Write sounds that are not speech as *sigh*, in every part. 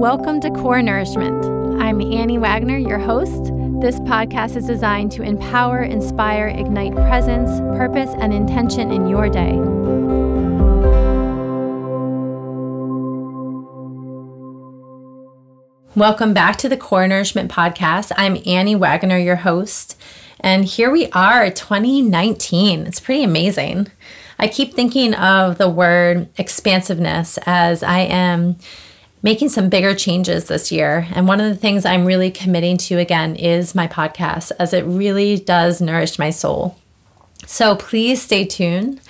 Welcome to Core Nourishment. I'm Annie Wagner, your host. This podcast is designed to empower, inspire, ignite presence, purpose, and intention in your day. Welcome back to the Core Nourishment Podcast. I'm Annie Wagner, your host. And here we are, 2019. It's pretty amazing. I keep thinking of the word expansiveness as I am making some bigger changes this year. And one of the things I'm really committing to again is my podcast, as it really does nourish my soul. So please stay tuned.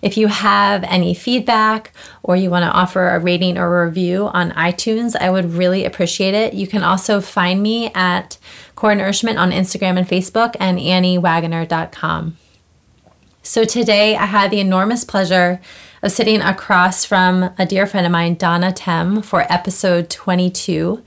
If you have any feedback or you want to offer a rating or review on iTunes, I would really appreciate it. You can also find me at Core Nourishment on Instagram and Facebook and AnnieWagner.com. So today I had the enormous pleasure of sitting across from a dear friend of mine, Donna Tem, for episode 22.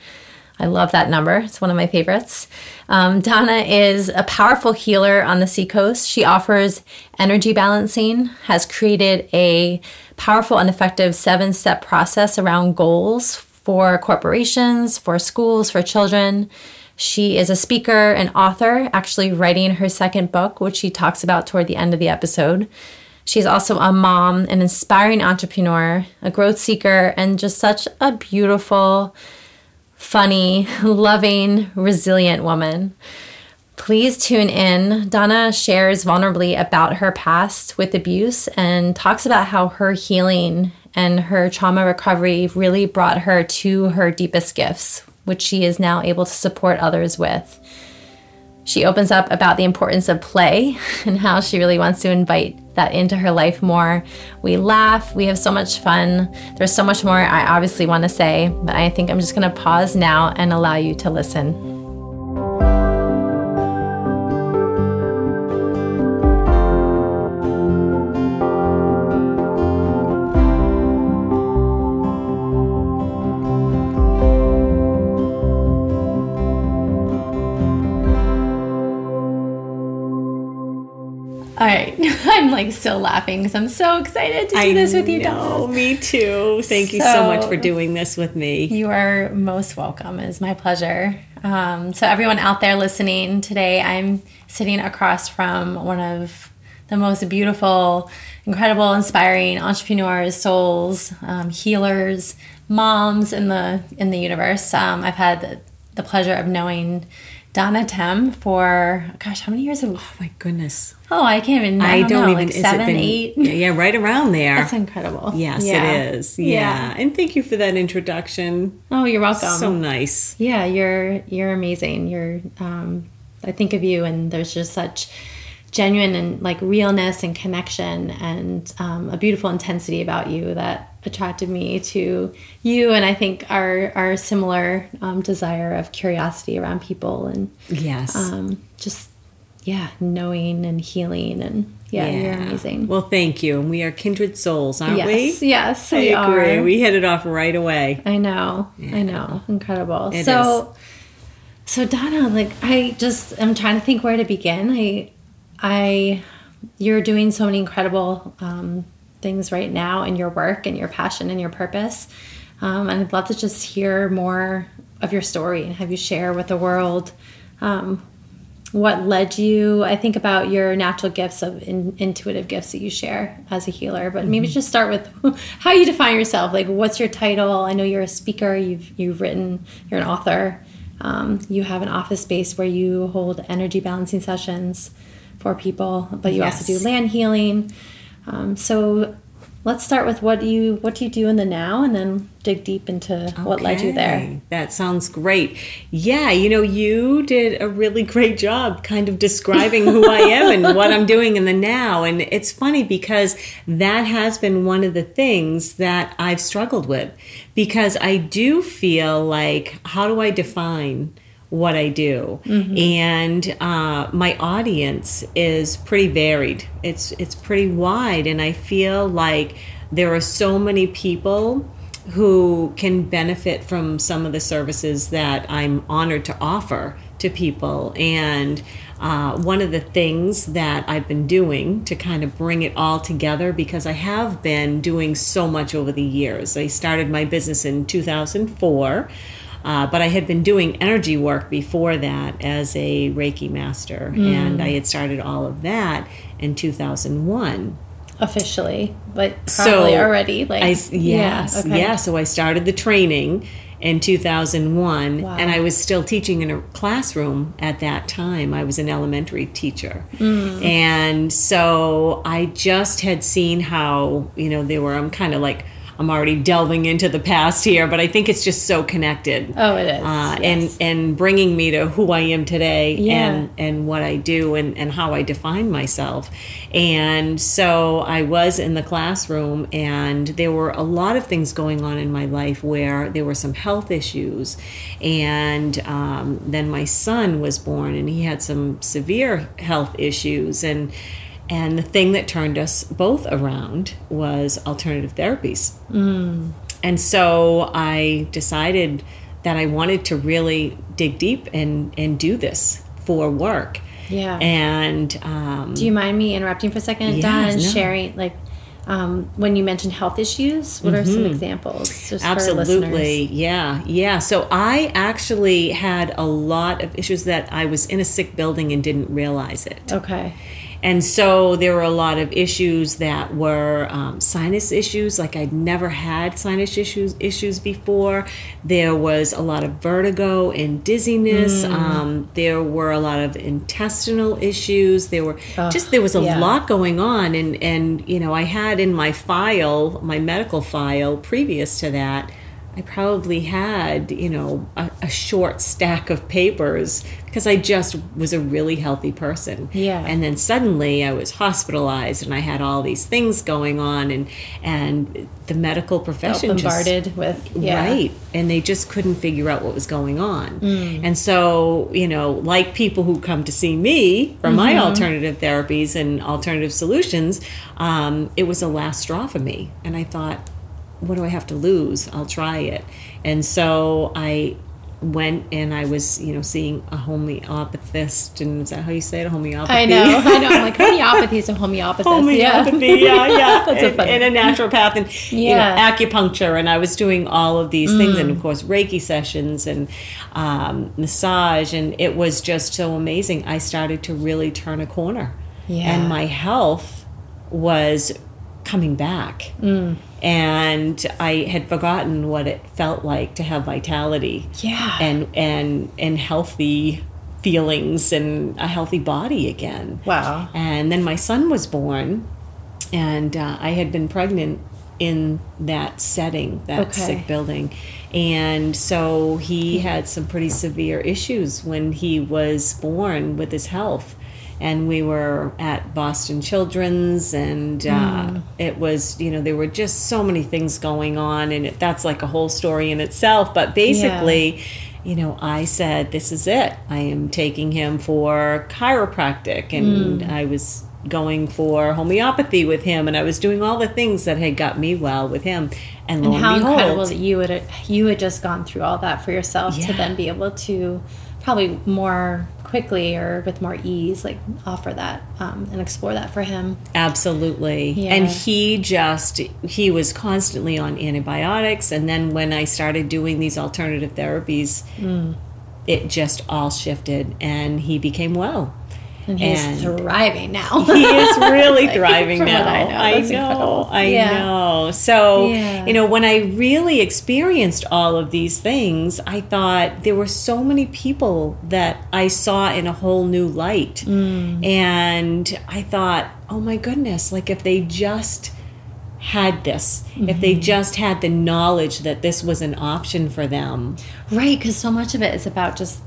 I love that number. It's one of my favorites. Um, Donna is a powerful healer on the seacoast. She offers energy balancing, has created a powerful and effective seven step process around goals for corporations, for schools, for children. She is a speaker and author, actually writing her second book, which she talks about toward the end of the episode. She's also a mom, an inspiring entrepreneur, a growth seeker, and just such a beautiful, funny, *laughs* loving, resilient woman. Please tune in. Donna shares vulnerably about her past with abuse and talks about how her healing and her trauma recovery really brought her to her deepest gifts, which she is now able to support others with. She opens up about the importance of play *laughs* and how she really wants to invite that into her life more. We laugh, we have so much fun. There's so much more I obviously want to say, but I think I'm just going to pause now and allow you to listen. Like still laughing because I'm so excited to do I this with you. know, me too. Thank you so much for doing this with me. You are most welcome. It's my pleasure. Um, so, everyone out there listening today, I'm sitting across from one of the most beautiful, incredible, inspiring entrepreneurs, souls, um, healers, moms in the in the universe. Um, I've had the, the pleasure of knowing Donna Tem for gosh, how many years? Have, Oh my goodness. oh, I can't even. I, I don't, don't know, even like seven, been- eight. Yeah, yeah, right around there. That's incredible. yes, Yeah. it is. Yeah. And thank you for that introduction. Oh, you're welcome. So nice. Yeah, you're you're amazing. You're um I think of you and there's just such genuine and like realness and connection and um, a beautiful intensity about you that attracted me to you and I think our our similar um, desire of curiosity around people and Yes. um, just yeah knowing and healing and yeah, you're amazing. Well, thank you. And we are kindred souls, aren't yes, we? yes, I we agree. are. We hit it off right away. I know. I know. Incredible. It so so Donna, like I just I'm trying to think where to begin. I I you're doing so many incredible um, things right now in your work and your passion and your purpose. Um, and I'd love to just hear more of your story and have you share with the world um, what led you. I think about your natural gifts of in, intuitive gifts that you share as a healer, but maybe just start with *laughs* how you define yourself. Like, what's your title? I know you're a speaker. You've you've written. You're an author. Um, you have an office space where you hold energy balancing sessions for people, but you also do land healing. Um, so let's start with what you what you do in the now, and then dig deep into what led you there. That sounds great. Yeah, you know, you did a really great job kind of describing who I am and what I'm doing in the now. And it's funny because that has been one of the things that I've struggled with because I do feel like, how do I define? What I do, and uh, my audience is pretty varied. It's it's pretty wide, and I feel like there are so many people who can benefit from some of the services that I'm honored to offer to people. And uh, one of the things that I've been doing to kind of bring it all together because I have been doing so much over the years. I started my business in 2004. Uh, but I had been doing energy work before that as a Reiki master, and I had started all of that in 2001 officially, but probably so already like I, yes, yeah, okay. yeah. So I started the training in 2001, Wow. and I was still teaching in a classroom at that time. I was an elementary teacher, Mm. and so I just had seen how you know they were. I'm kind of like. I'm already delving into the past here, but I think it's just so connected Oh, it is. uh, yes. and and bringing me to who I am today Yeah. and and what I do and and how I define myself. And so I was in the classroom and there were a lot of things going on in my life where there were some health issues and um, then my son was born and he had some severe health issues and and the thing that turned us both around was alternative therapies. And so I decided that I wanted to really dig deep and, and do this for work. Yeah. And um, Do you mind me interrupting for a second, Yeah, and no. sharing like um, when you mentioned health issues? What are some examples? Just Mm-hmm. Absolutely. listeners? Yeah. Yeah. So I actually had a lot of issues that I was in a sick building and didn't realize it. Okay. And so there were a lot of issues that were um, sinus issues, like I'd never had sinus issues issues before. There was a lot of vertigo and dizziness. Um, there were a lot of intestinal issues. There were just there was a yeah. lot going on, and and you know I had in my file, my medical file, previous to that. I probably had, you know, a, a short stack of papers because I just was a really healthy person. Yeah. And then suddenly I was hospitalized and I had all these things going on and and the medical Felt profession just with yeah. Right. And they just couldn't figure out what was going on. Mm. And so, you know, like people who come to see me for my Mm-hmm. alternative therapies and alternative solutions, um, it was a last straw for me. And I thought, what do I have to lose? I'll try it. And so I went and I was, you know, seeing a homeopathist. And is that how you say it? A homeopathy? I know. *laughs* I know. I'm like homeopathy is a homeopathist. homeopathy, Yeah. yeah, yeah, *laughs* That's and, funny. and a naturopath, and you know, Yeah. Mm. acupuncture, and I was doing all of these things, and of course Reiki sessions and um, massage, and it was just so amazing. I started to really turn a corner, Yeah. and my health was coming back. Mm. And I had forgotten what it felt like to have vitality Yeah. and and and healthy feelings and a healthy body again. Wow. And then my son was born, and uh, I had been pregnant in that setting, that Okay. sick building. And so he had some pretty severe issues when he was born with his health. And we were at Boston Children's, and uh, it was, you know, there were just so many things going on, and it, that's like a whole story in itself. But basically, you know, I said, This is it. I am taking him for chiropractic. And I was going for homeopathy with him. And I was doing all the things that had got me well with him. And lo And and, how behold, incredible that you would you had just gone through all that for yourself to then be able to probably more quickly or with more ease like offer that um, and explore that for him. Absolutely. Yeah. And he just, he was constantly on antibiotics. And then when I started doing these alternative therapies, Mm. it just all shifted and he became well. And he's And- thriving now. *laughs* he is really Like, thriving now. I know, I know. I Yeah. know. So, Yeah. you know, when I really experienced all of these things, I thought there were so many people that I saw in a whole new light. Mm. And I thought, oh my goodness, like if they just had this, if Mm-hmm. they just had the knowledge that this was an option for them. Right, because so much of it is about just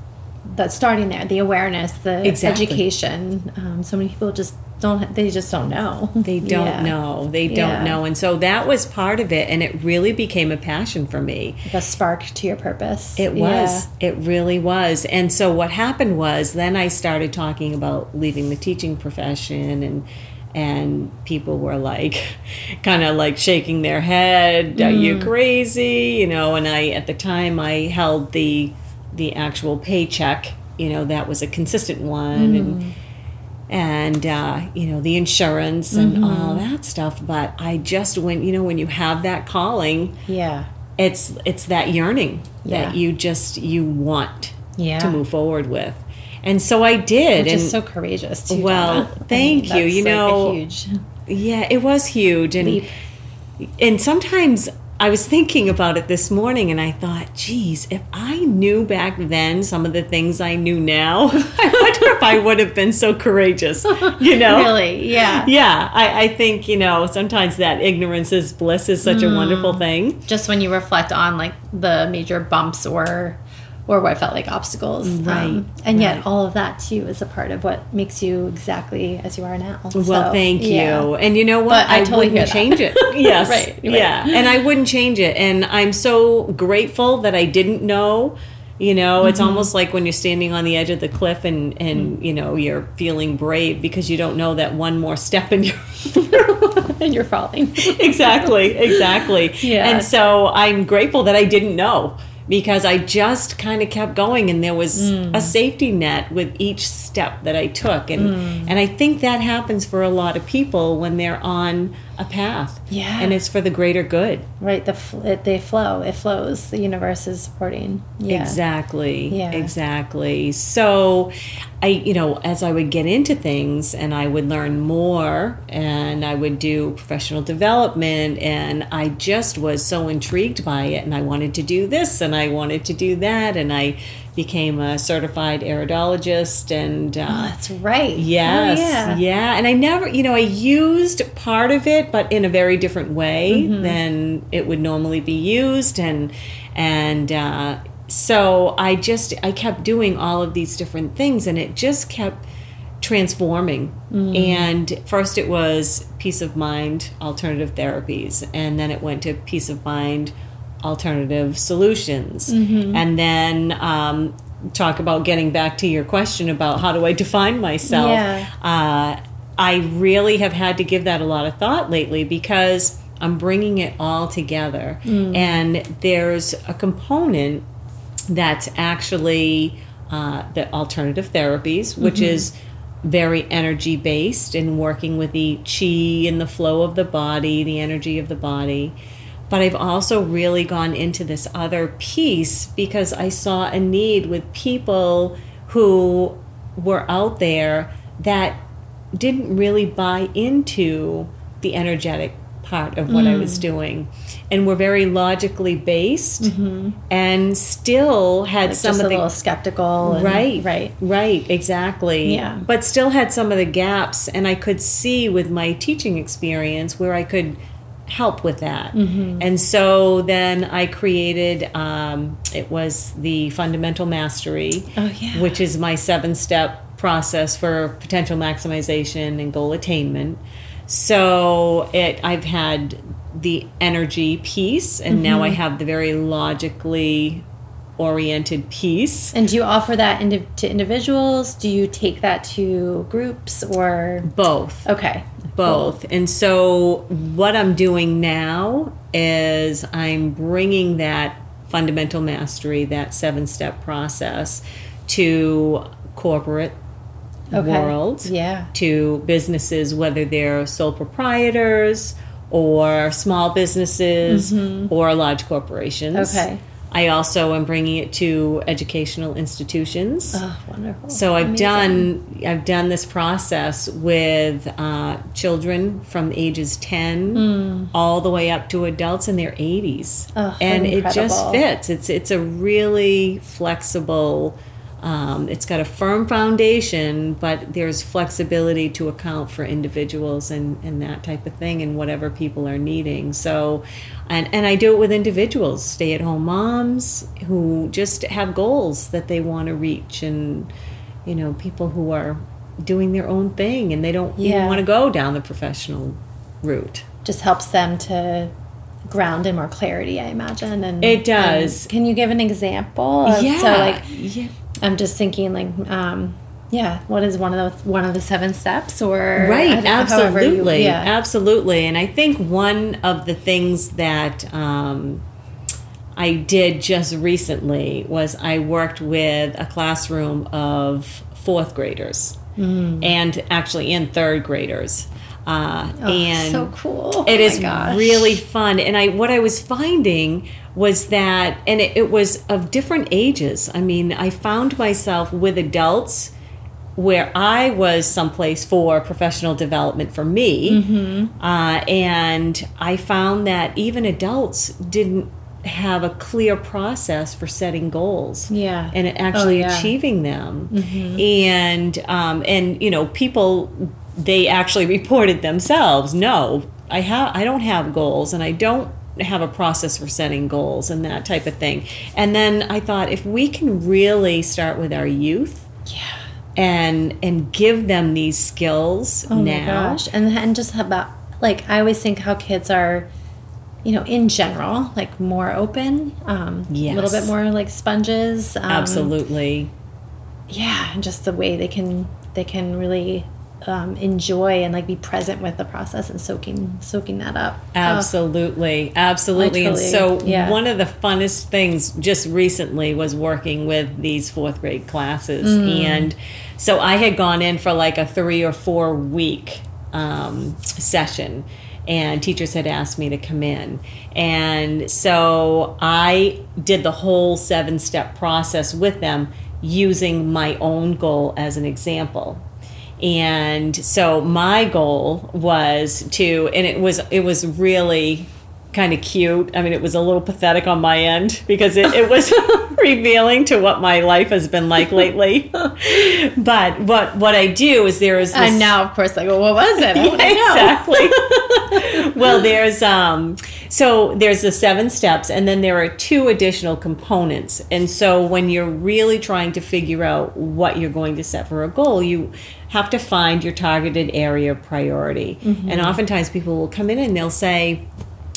that starting there, the awareness, the Exactly. education. Um, so many people just don't, they just don't know. *laughs* They don't Yeah. know. They don't know. And so that was part of it. And it really became a passion for me. Like a spark to your purpose. It was. It really was. And so what happened was then I started talking about leaving the teaching profession and and people were like *laughs* kind of like shaking their head, are you crazy? You know, and I at the time I held the the actual paycheck you know that was a consistent one and and uh, you know the insurance and all that stuff but i just when you know when you have that calling Yeah. it's it's that yearning Yeah. that you just you want Yeah. to move forward with and so i did Which and so courageous too. Well, Donna. thank you. that's You like a know, huge yeah it was huge and leap. and sometimes I was thinking about it this morning and I thought, geez, if I knew back then some of the things I knew now, *laughs* I wonder if I would have been so courageous, you know? *laughs* Really? Yeah. Yeah, I, I think, you know, sometimes that ignorance is bliss is such a wonderful Mm. thing. Just when you reflect on like the major bumps or or what felt like obstacles. Um, Right, and yet right. all of that too is a part of what makes you exactly as you are now. Well, So, thank you. yeah. And you know what? But I totally wouldn't change it. *laughs* Yes. Right, right. Yeah. And I wouldn't change it. And I'm so grateful that I didn't know. You know, it's Mm-hmm. almost like when you're standing on the edge of the cliff and, and you know, you're feeling brave because you don't know that one more step and you're *laughs* and you're falling. exactly, exactly. *laughs* Yeah. And so I'm grateful that I didn't know because I just kind of kept going and there was Mm. a safety net with each step that I took and Mm. and I think that happens for a lot of people when they're on a path. Yeah. And it's for the greater good. right. The fl- it, they flow. It flows. The universe is supporting. Yeah. Exactly. Yeah. Exactly. So I, you know, as I would get into things and I would learn more and I would do professional development and I just was so intrigued by it and I wanted to do this and I wanted to do that and I became a certified iridologist and uh, Oh, that's right. Yes, Oh, yeah. yeah. And I never, you know, I used part of it, but in a very different way than it would normally be used, and and uh, so I just I kept doing all of these different things, and it just kept transforming. And first, it was peace of mind alternative therapies, and then it went to peace of mind alternative solutions, and then. Um, talk about getting back to your question about how do I define myself. Yeah. Uh, I really have had to give that a lot of thought lately because I'm bringing it all together. And there's a component that's actually uh, the alternative therapies, which is very energy based and working with the chi and the flow of the body, the energy of the body. But I've also really gone into this other piece because I saw a need with people who were out there that didn't really buy into the energetic part of what I was mm. doing and were very logically based mm-hmm. and still had some of the little skeptical. and- right Right. right exactly Yeah. but still had some of the gaps and i could see with my teaching experience where i could help with that Mm-hmm. and so then i created um, it was the fundamental mastery Oh, yeah. which is my seven step process for potential maximization and goal attainment so it i've had the energy piece and now Mm-hmm. i have the very logically oriented piece And do you offer that to individuals? Do you take that to groups or? both Okay. Both and so what i'm doing now is i'm bringing that fundamental mastery that seven step process to corporate Okay. world Yeah. to businesses whether they're sole proprietors or small businesses or large corporations Mm-hmm. Okay. I also am bringing it to educational institutions Oh, wonderful. so I've Amazing. done I've done this process with uh, children from ages ten hmm. all the way up to adults in their eighties, Oh, and it just fits. It's it's a really flexible. Um, it's got a firm foundation, but there's flexibility to account for individuals and, and that type of thing and whatever people are needing. So, and, and I do it with individuals, stay at home moms who just have goals that they want to reach and, you know, people who are doing their own thing and they don't Yeah. want to go down the professional route. just helps them to ground in more clarity, I imagine. And It does. and can you give an example? Of, yeah. So like, yeah. I'm just thinking like, um, yeah, what is one of the one of the seven steps or Right, I you- absolutely, yeah. absolutely. And I think one of the things that um, I did just recently was I worked with a classroom of fourth graders Mm. and actually in third graders. Uh, Oh, and so cool. it Oh is really fun. And I what I was finding was that and it, it was of different ages. I mean, I found myself with adults where I was someplace for professional development for me. Mm-hmm. Uh, and I found that even adults didn't have a clear process for setting goals Yeah. and actually Oh, yeah. achieving them and um, and you know people they actually reported themselves no i have i don't have goals and i don't have a process for setting goals and that type of thing and then i thought if we can really start with our youth Yeah. and and give them these skills Oh now my gosh. And and just about like I always think how kids are, you know, in general, like more open, um, a little bit more like sponges. Um, absolutely Yeah, and just the way they can they can really um, enjoy and like be present with the process and soaking soaking that up. Oh, Absolutely, absolutely. and so, yeah. one of the funnest things just recently was working with these fourth grade classes. Mm. And so, I had gone in for like a three or four week um, session, and teachers had asked me to come in. And so, I did the whole seven step process with them using my own goal as an example and so my goal was to and it was it was really kind of cute i mean it was a little pathetic on my end because it, it was *laughs* revealing to what my life has been like lately *laughs* but what what i do is there is this And now, of course, like, well, what was it? *laughs* Know. exactly. well, there's um so there's the seven steps and then there are two additional components. And so when you're really trying to figure out what you're going to set for a goal, you have to find your targeted area of priority. Mm-hmm. And oftentimes people will come in and they'll say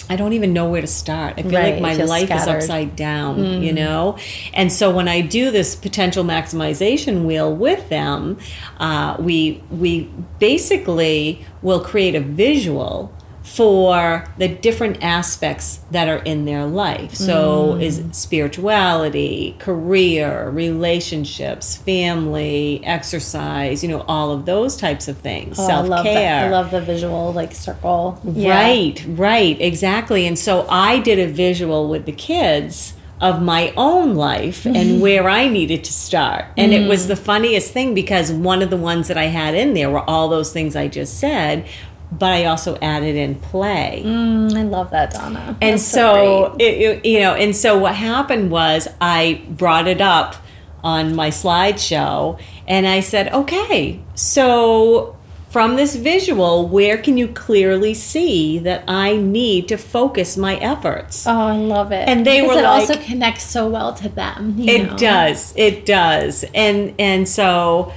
I don't even know where to start. I feel Right, like my life scattered. is upside down, you know? And so when I do this potential maximization wheel with them, uh, we, we basically will create a visual for the different aspects that are in their life. So mm. is spirituality, career, relationships, family, exercise, you know, all of those types of things. Oh, I Self love. I love the visual like circle. Yeah. Right, right, exactly. And so I did a visual with the kids of my own life and mm-hmm. where I needed to start. And it was mm. the funniest thing because one of the ones that I had in there were all those things I just said, but I also added in play. Mm, I love that, Donna. And That's so, great. it, it- you know, and so what happened was I brought it up on my slideshow and I said, okay, so from this visual, where can you clearly see that I need to focus my efforts? Oh, I love it. And they Because were it also like- connects so well to them. you It know? does. It does. And and so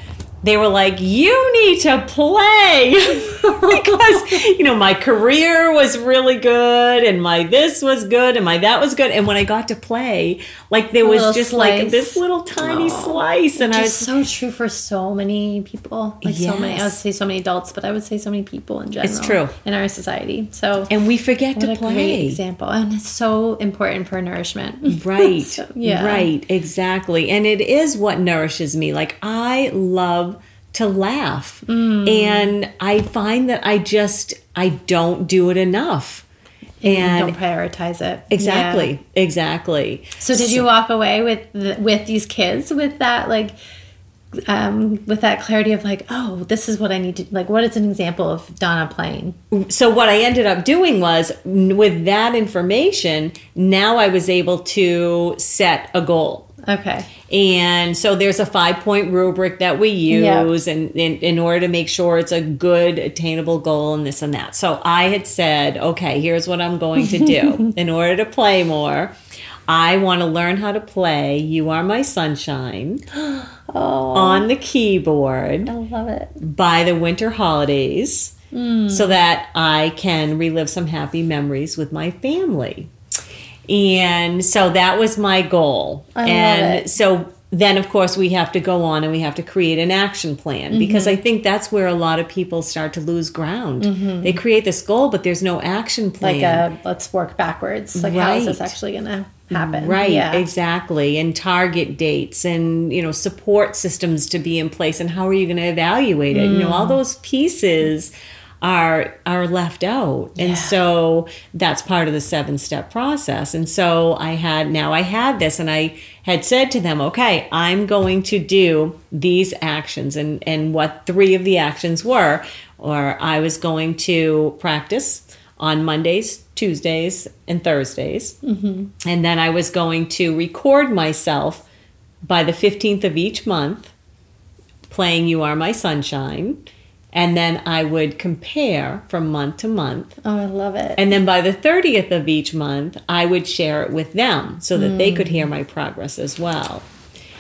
they were like, "You need to play," *laughs* because you know my career was really good, and my this was good, and my that was good. And when I got to play, like there was little just like this little tiny Aw. slice, and I was so true for so many people. Like so many, I would say so many adults, but I would say so many people in general. It's true. in our society. So and we forget what to a great play. example, and it's so important for nourishment. *laughs* Right. So, yeah. Right. Exactly. And it is what nourishes me. Like I love to laugh. Mm. And I find that I just I don't do it enough. And don't prioritize it. exactly. Yeah. Exactly. So did you walk away with the, with these kids with that like um with that clarity of like oh this is what I need to like what is an example of Donna playing so what I ended up doing was with that information, now I was able to set a goal. Okay And so there's a five point rubric that we use and in, in order to make sure it's a good attainable goal and this and that. So I had said, okay, here's what I'm going to do. *laughs* in order to play more, I want to learn how to play You Are My Sunshine *gasps* oh on the keyboard I love it by the winter holidays hmm. so that I can relive some happy memories with my family. And so that was my goal. I and so then of course we have to go on and we have to create an action plan Mm-hmm. because I think that's where a lot of people start to lose ground. They create this goal but there's no action plan. Mm-hmm. like a let's work backwards like how is this actually gonna happen. Right, Yeah. exactly. And target dates and, you know, support systems to be in place and how are you going to evaluate it? You know, Mm. all those pieces are are left out. Yeah. And so that's part of the seven step process. And so I had now I had this and I had said to them, "Okay, I'm going to do these actions." And and what three of the actions were or I was going to practice on Mondays, Tuesdays, and Thursdays. Mm-hmm. And then I was going to record myself by the 15th of each month playing You Are My Sunshine. And then I would compare from month to month. Oh, I love it. And then by the 30th of each month, I would share it with them so that they could hear my progress as well.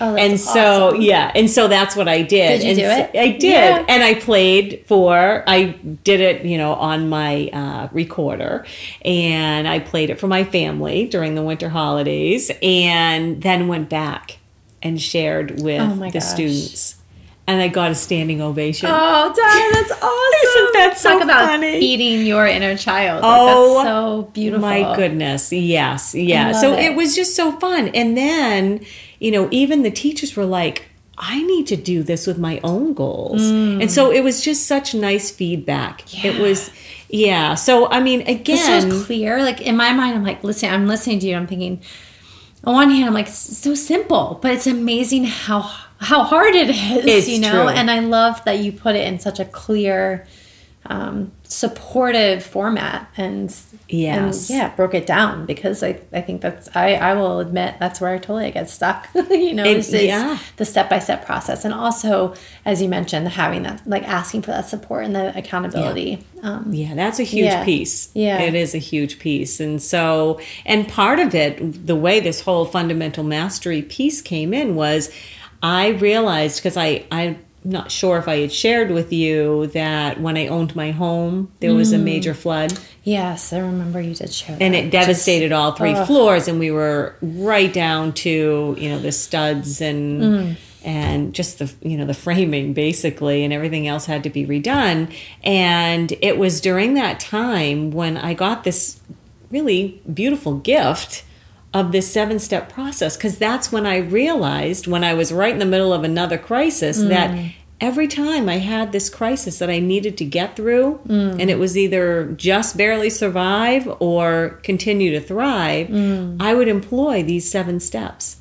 oh, that's and so, awesome. yeah, and so that's what I did. Did you and do so- it? I did. Yeah. And I played for, I did it, you know, on my uh, recorder. And I played it for my family during the winter holidays and then went back and shared with Oh my the gosh. students. And I got a standing ovation. Oh, Donna, that's awesome. *laughs* Isn't that so Talk about funny? feeding your inner child. Like, Oh, that's so beautiful. My goodness. Yes. Yeah. So it. it. was just so fun. And then, you know, even the teachers were like, I need to do this with my own goals. And so it was just such nice feedback. It Mm. Was, yeah. So, I mean, It's again, so clear. Like in my mind, I'm like, listen, I'm listening to you. I'm thinking, on one hand, I'm like, it's so simple, but it's amazing how how hard it is. It's you know, true. and I love that you put it in such a clear, um, supportive format, and Yes. and yeah, broke it down because I I think that's I I will admit that's where I totally get stuck. *laughs* you know, It- yeah. the step by step process, and also as you mentioned, having that like asking for that support and the accountability. Um, Yeah, that's a huge Yeah. piece. Yeah. It is a huge piece. And so, and part of it, the way this whole fundamental mastery piece came in was I realized, because I, I'm not sure if I had shared with you that when I owned my home, there was Mm. a major flood Yes, I remember you did share that. and it which is- devastated all three ugh. floors and we were right down to you know the studs and Mm. and just the you know the framing basically and everything else had to be redone and it was during that time when i got this really beautiful gift of this seven step process because that's when i realized when i was right in the middle of another crisis Mm. that every time I had this crisis that I needed to get through, Mm. and it was either just barely survive or continue to thrive, Mm. I would employ these seven steps.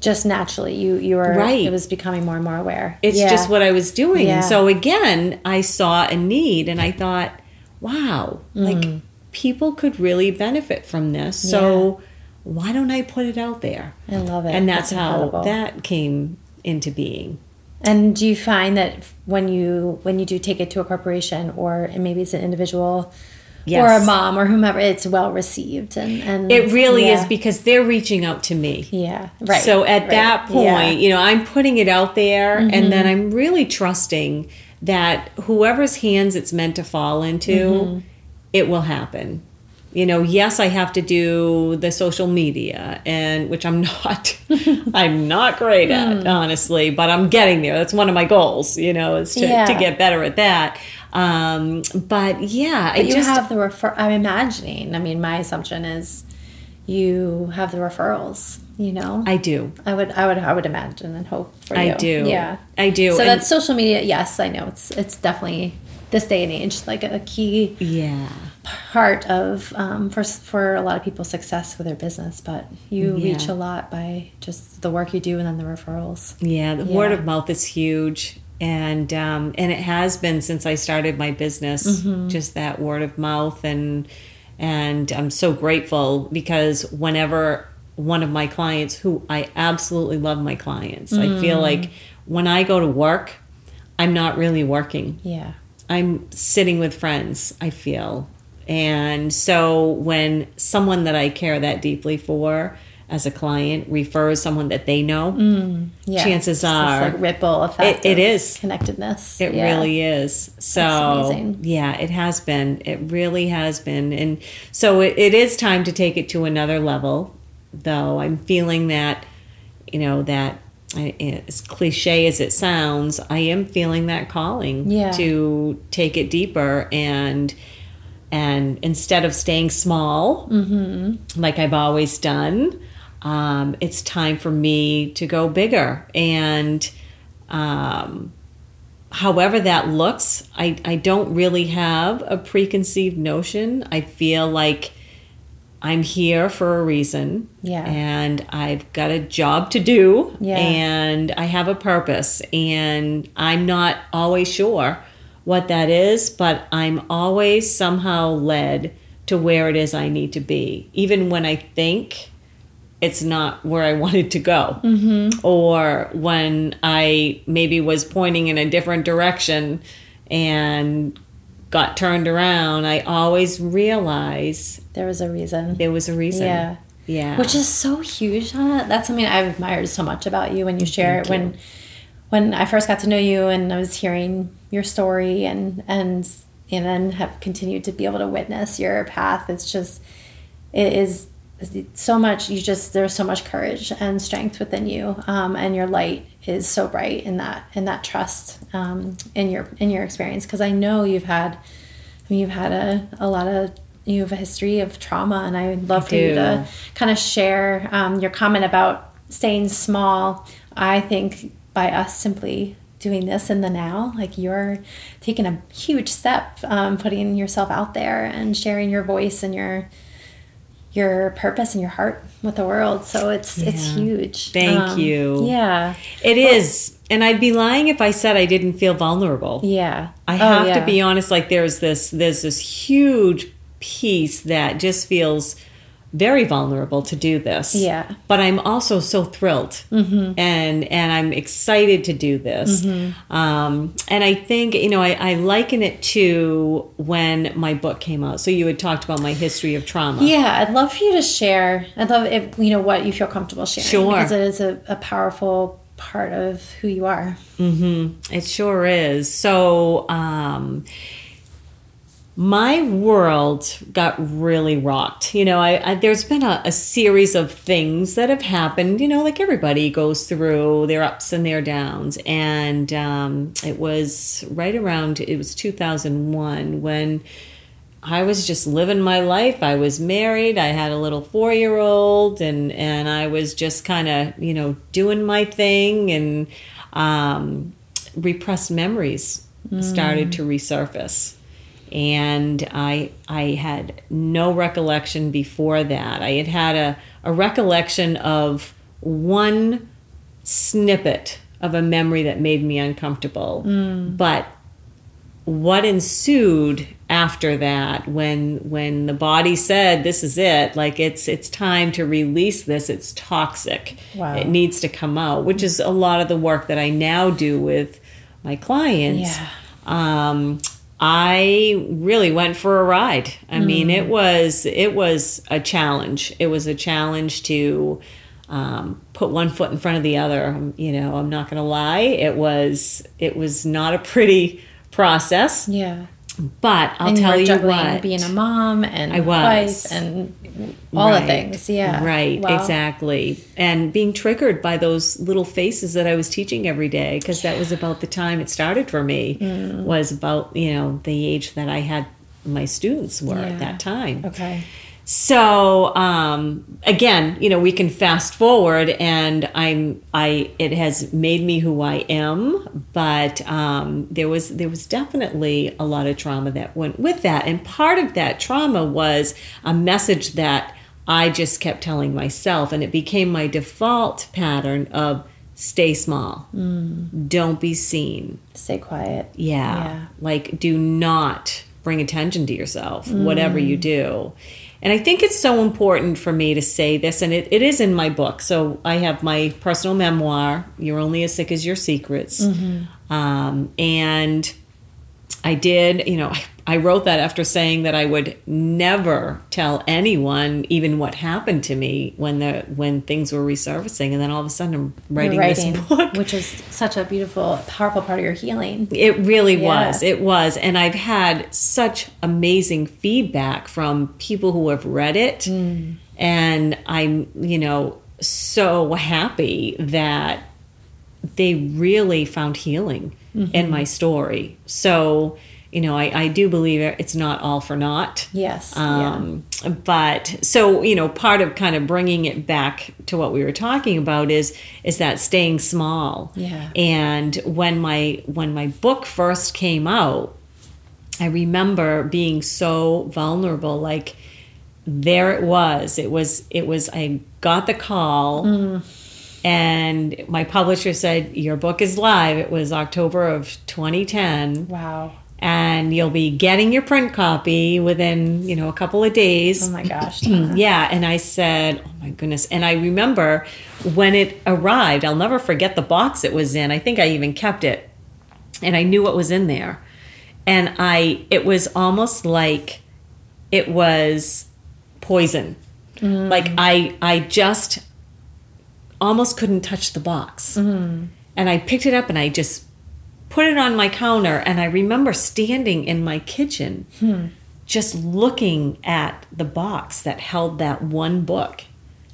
just naturally you you were Right. it was becoming more and more aware. It's Yeah. just what I was doing. Yeah. And so again, I saw a need and I thought, wow, like people could really benefit from this. So why don't I put it out there? I love it. And that's, how incredible. that came into being. And do you find that when you when you do take it to a corporation or maybe it's an individual or a mom or whomever, it's well received and and It really yeah. is because they're reaching out to me. yeah right. So at right, that point, yeah. Mm-hmm. you know, I'm putting it out there and then I'm really trusting that whoever's hands it's meant to fall into, Mm-hmm. it will happen. You know, yes, I have to do the social media and which I'm *laughs* not I'm not great Hmm. at, honestly, but I'm getting there. That's one of my goals, you know, is to, Yeah. to get better at that. Um, but yeah, I But you just have the refer. I'm imagining. I mean, my assumption is you have the referrals. You know, I do. I would, I would, I would imagine and hope for I you. I do. Yeah, I do. So And- that's social media. Yes, I know it's it's definitely this day and age like a key yeah. part of um, for for a lot of people's success with their business. But you Yeah. reach a lot by just the work you do and then the referrals. Yeah, the word of mouth is huge, and um, and it has been since I started my business. Mm-hmm. Just that word of mouth, and and I'm so grateful because whenever one of my clients, who I absolutely love my clients, I feel Mm. like when I go to work, I'm not really working. Yeah, I'm sitting with friends, I feel. And so when someone that I care that deeply for as a client refers someone that they know, mm, yeah. Chances It's are- like ripple effect. It- it is. connectedness. It Yeah. really is. So amazing. yeah, it has been. It really has been. And so it, it is time to take it to another level, though. I'm feeling that, you know, that as cliche as it sounds, I am feeling that calling Yeah. to take it deeper and and instead of staying small, Mm-hmm. like I've always done, um, it's time for me to go bigger. And um, however that looks, I, I don't really have a preconceived notion. I feel like I'm here for a reason. Yeah. And I've got a job to do. Yeah. And I have a purpose. And I'm not always sure what that is, but I'm always somehow led to where it is I need to be, even when I think it's not where I *laughs* wanted to go. Mm-hmm. Or when I maybe was pointing in a different direction and got turned around, I always realize There was a reason. there was a reason. Yeah. Yeah. Which is so huge, Hannah. That's something I've admired so much about you when you share it. When when I first got to know you and I was hearing your story and and and then have continued to be able to witness your path. It's just it is so much you just there's so much courage and strength within you um, and your light is so bright in that in that trust um, in your in your experience. Because i know you've had I mean, you've had a, a lot of you have a history of trauma and i would love for you to kind of share um, your comment about staying small. I think by us simply doing this in the now like you're taking a huge step um, putting yourself out there and sharing your voice and your your purpose and your heart with the world. So it's it's huge. Thank um, you. Yeah. It is. And I'd be lying if I said I didn't feel vulnerable. Yeah. I Oh, have yeah. to be honest. Like there's this there's this huge piece that just feels very vulnerable to do this. Yeah. But I'm also so thrilled, mm-hmm. and and I'm excited to do this. Mm-hmm. Um, and I think you know I, I liken it to when my book came out. So you had talked about my history of trauma. Yeah, I'd love for you to share. I'd love if you know what you feel comfortable sharing. Sure. Because it is a, a powerful part of who you are. Mm-hmm. It sure is. So, um, my world got really rocked. You know, I, I there's been a, a series of things that have happened. You know, like everybody goes through their ups and their downs, and um, it was right around it was 2001 when. I was just living my life. I was married. I had a little four year old, and and I was just kind of you know doing my thing, and um, repressed memories started to resurface, and I I had no recollection before that. I had had a a recollection of one snippet of a memory that made me uncomfortable, but what ensued after that when when the body said this is it like it's it's time to release this it's toxic Wow. it needs to come out which is a lot of the work that i now do with my clients Yeah. um i really went for a ride i mean Mm. it was it was a challenge it was a challenge to um, put one foot in front of the other Um, you know i'm not gonna lie it was it was not a pretty process Yeah. But I'll and tell you juggling what. being a mom and I was. wife and all the things. Yeah. Right, Wow. exactly. And being triggered by those little faces that I was teaching every day because that was about the time it started for me Mm. was about, you know, the age that I had my students were Yeah. at that time. Okay. So um, again, you know, we can fast forward, and I'm I it has made me who I am. But um, there was there was definitely a lot of trauma that went with that, and part of that trauma was a message that I just kept telling myself, and it became my default pattern of stay small, don't be seen, Stay quiet. yeah. Yeah. Like, do not bring attention to yourself, whatever you do. And I think it's so important for me to say this, and it, it is in my book. So I have my personal memoir, You're Only as Sick as Your Secrets. Um, and I did, you know, I, I wrote that after saying that I would never tell anyone even what happened to me when the when things were resurfacing, and then all of a sudden I'm writing, writing, this book. which is such a beautiful, powerful part of your healing. It really Yeah. was. It was. And I've had such amazing feedback from people who have read it. Mm. And I'm, you know, so happy that they really found healing in mm-hmm. my story. So, you know, I, I do believe it's not all for naught. Yes. yeah. Um, but so you know part of kind of bringing it back to what we were talking about is is that staying small Yeah. and when my when my book first came out i remember being so vulnerable like there it was it was it was i got the call and my publisher said your book is live it was october of 2010 Wow. And you'll be getting your print copy within you know a couple of days. Oh my gosh. *clears throat* yeah and i said oh my goodness. And i remember when it arrived i'll never forget the box it was in. I think i even kept it. And i knew what was in there. And i it was almost like it was poison. Mm. Like i i just almost couldn't touch the box. Mm-hmm. And i picked it up and i just put it on my counter and i remember standing in my kitchen hmm. just looking at the box that held that one book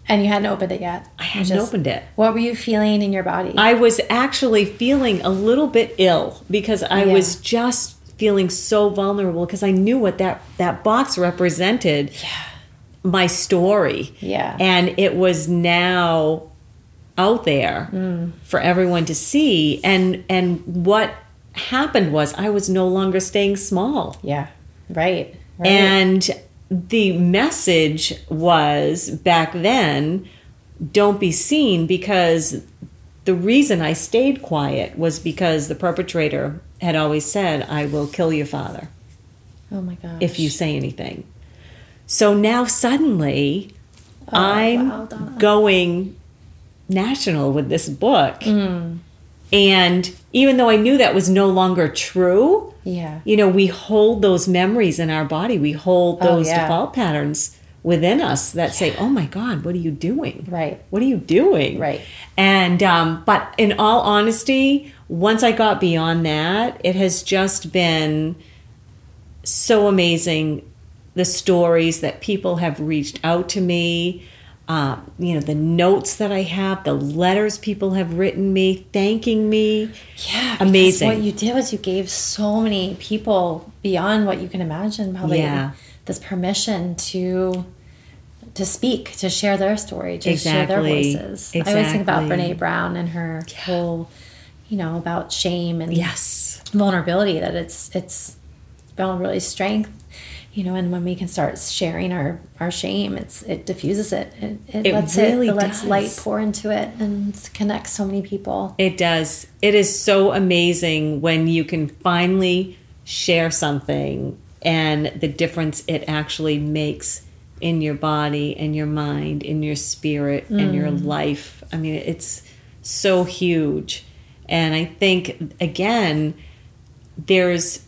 And you hadn't opened it yet. i hadn't opened it What were you feeling in your body? I was actually feeling a little bit ill because I Yeah. was just feeling so vulnerable because I knew what that that box represented. My story. Yeah. And it was now out there Mm. for everyone to see and and what happened was I was no longer staying small. yeah. Right. right. And the message was back then don't be seen because the reason I stayed quiet was because the perpetrator had always said, I will kill your father oh my gosh. if you say anything. So now suddenly I'm wow, going national with this book. And even though I knew that was no longer true, Yeah. you know, we hold those memories in our body. We hold Oh, those yeah. default patterns within us that say, "Oh my God, what are you doing? Right. What are you doing?" Right. And um, but in all honesty, once I got beyond that, it has just been so amazing. The stories that people have reached out to me. Uh, you know the notes that I have, the letters people have written me, thanking me. Yeah, Amazing. What you did was you gave so many people beyond what you can imagine, probably Yeah. this permission to to speak, to share their story, to share their Exactly. voices. I always think about Brene Brown and her whole, you know, about shame and Yes. vulnerability. That it's it's vulnerability strength. You know, and when we can start sharing our, our shame, it's it diffuses it. It, it, It lets really it, it lets light pour into it and connects so many people. It does. It is so amazing when you can finally share something and the difference it actually makes in your body, in your mind, in your spirit, in mm. your life. I mean, it's so huge. And I think, again, there's,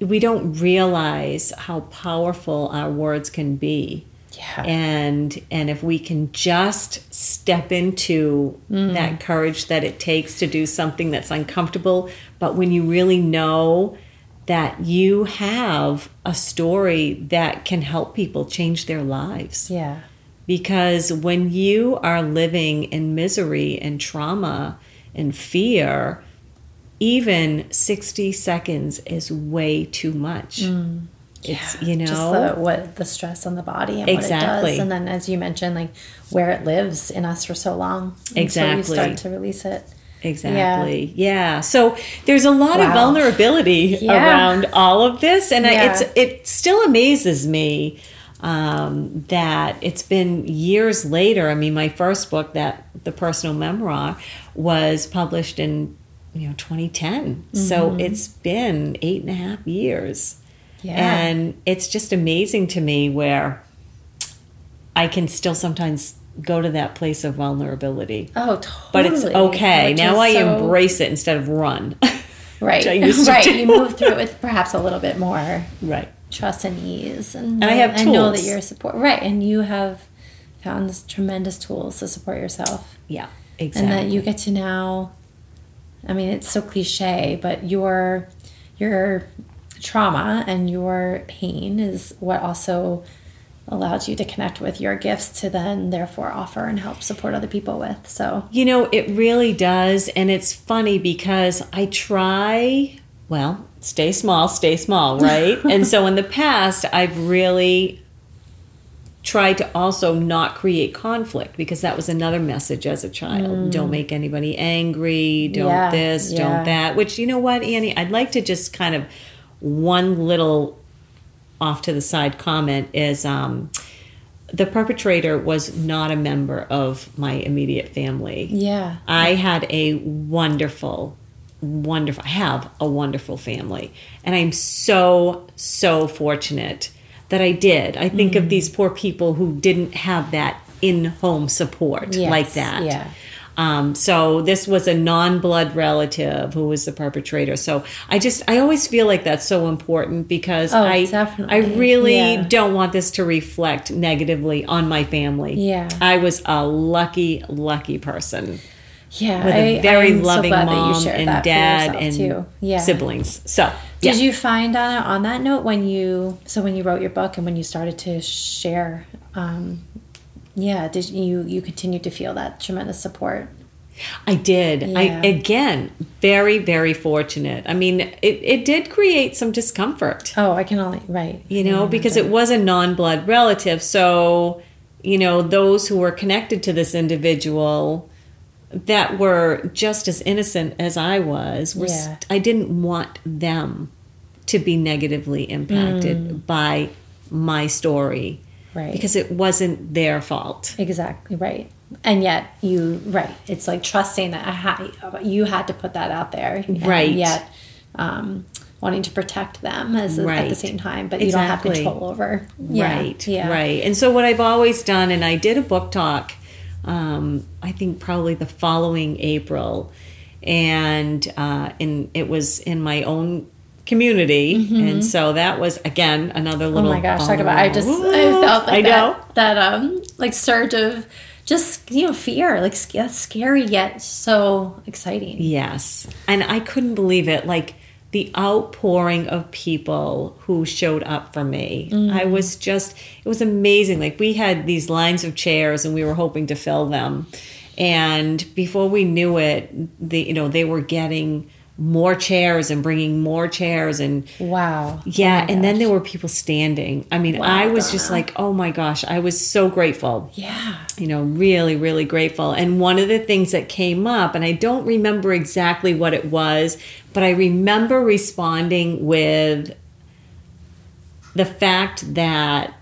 we don't realize how powerful our words can be Yeah. and and if we can just step into mm. that courage that it takes to do something that's uncomfortable but when you really know that you have a story that can help people change their lives yeah. because when you are living in misery and trauma and fear even 60 seconds is way too much it's you know just the what the stress on the body and what it Exactly. does, and then as you mentioned, like where it lives in us for so long, Exactly. you start to release it. Exactly. Yeah. So there's a lot of vulnerability Yeah. around all of this, and I it's it still amazes me um, that it's been years later. I mean, my first book, that the personal memoir, was published in you know 2010. So mm-hmm. it's been eight and a half years. Yeah. And it's just amazing to me where I can still sometimes go to that place of vulnerability Oh, totally. but it's okay. Which Now I so- embrace it instead of run. *laughs* right, I used *laughs* to right. You move through it with perhaps a little bit more right. trust and ease, and, And I have I know that you're support right, and you have found this tremendous tools to support yourself, Yeah. Exactly. and that you get to now. I mean, it's so cliche, but your your trauma and your pain is what also allowed you to connect with your gifts to then therefore offer and help support other people with. So You know, it really does. And it's funny because I try, well, stay small, stay small, right? *laughs* and so in the past, I've really tried to also not create conflict because that was another message as a child. Don't make anybody angry, don't Mm. Yeah, this, yeah. don't that. Which you know what, Annie, I'd like to just kind of one little off to the side comment is um the perpetrator was not a member of my immediate family. Yeah. I had a wonderful, wonderful, I have a wonderful family. And I'm so, so fortunate that I did. I think Mm. of these poor people who didn't have that in home support Yes, like that. yeah. Um, so this was a non-blood relative who was the perpetrator. So I just, I always feel like that's so important because Oh, I, definitely. I really Yeah. don't want this to reflect negatively on my family. Yeah. I was a lucky, lucky person Yeah. with a I- very I'm loving you mom and dad and too. Yeah. siblings. So, Did yeah. you find on on that note when you so when you wrote your book and when you started to share, um, yeah, did you you continued to feel that tremendous support? I did. I again, very, very fortunate. I mean, it, it did create some discomfort. Oh, I can only right. you know, because it was a non blood relative. So, you know, those who were connected to this individual that were just as innocent as I was, were, Yeah. I didn't want them to be negatively impacted by my story right because it wasn't their fault. exactly right. And yet you right, it's like trusting that I had you had to put that out there, and Right. Yet um, wanting to protect them as at the same time, but you don't have control over. Yeah. Right, Yeah. right. And so what I've always done, and I did a book talk, um, I think probably the following April, and uh, in it was in my own community, and so that was again another Mm-hmm. Oh little. my gosh, talk about I just I felt like I know. that that um like surge of just you know fear like that's scary yet so exciting. Yes. And I couldn't believe it. Like the outpouring of people who showed up for me. Mm. I was just, it was amazing. Like we had these lines of chairs and we were hoping to fill them. And before we knew it, the, you know, they were getting more chairs and bringing more chairs and Wow. yeah, Oh and then there were people standing. I mean, Wow, I was just like, oh my gosh, I was so grateful Yeah. you know, really, really grateful. And one of the things that came up, and I don't remember exactly what it was, but I remember responding with the fact that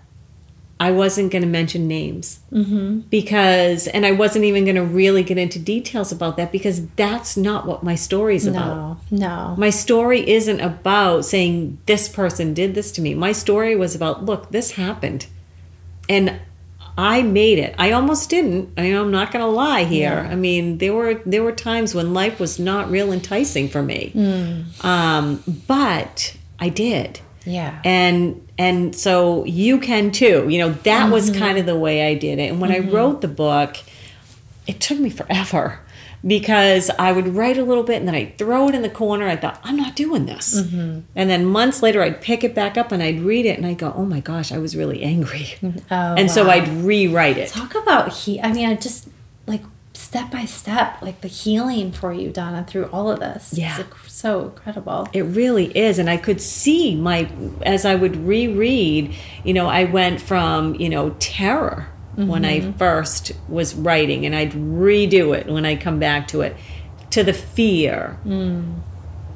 I wasn't going to mention names mm-hmm. because, and I wasn't even going to really get into details about that because that's not what my story's about. No. No. My story isn't about saying this person did this to me. My story was about, look, this happened. And I made it. I almost didn't. I I'm not going to lie here. I mean, there were there were times when life was not real enticing for me. Um, but I did. Yeah. And and so you can too. You know, that was mm-hmm. kind of the way I did it. And when I mm-hmm. wrote the book, it took me forever because I would write a little bit and then I'd throw it in the corner. I thought, I'm not doing this. Mm-hmm. And then months later, I'd pick it back up and I'd read it and I'd go, oh my gosh, I was really angry. Oh, and so. I'd rewrite it. talk about he. I mean, I just like step by step, like the healing for you, Donna, through all of this. Yeah. It's so incredible. It really is. And I could see my, as I would reread, you know, I went from, you know, terror when I mm-hmm. first was writing and I'd redo it when I come back to it, to the fear, mm.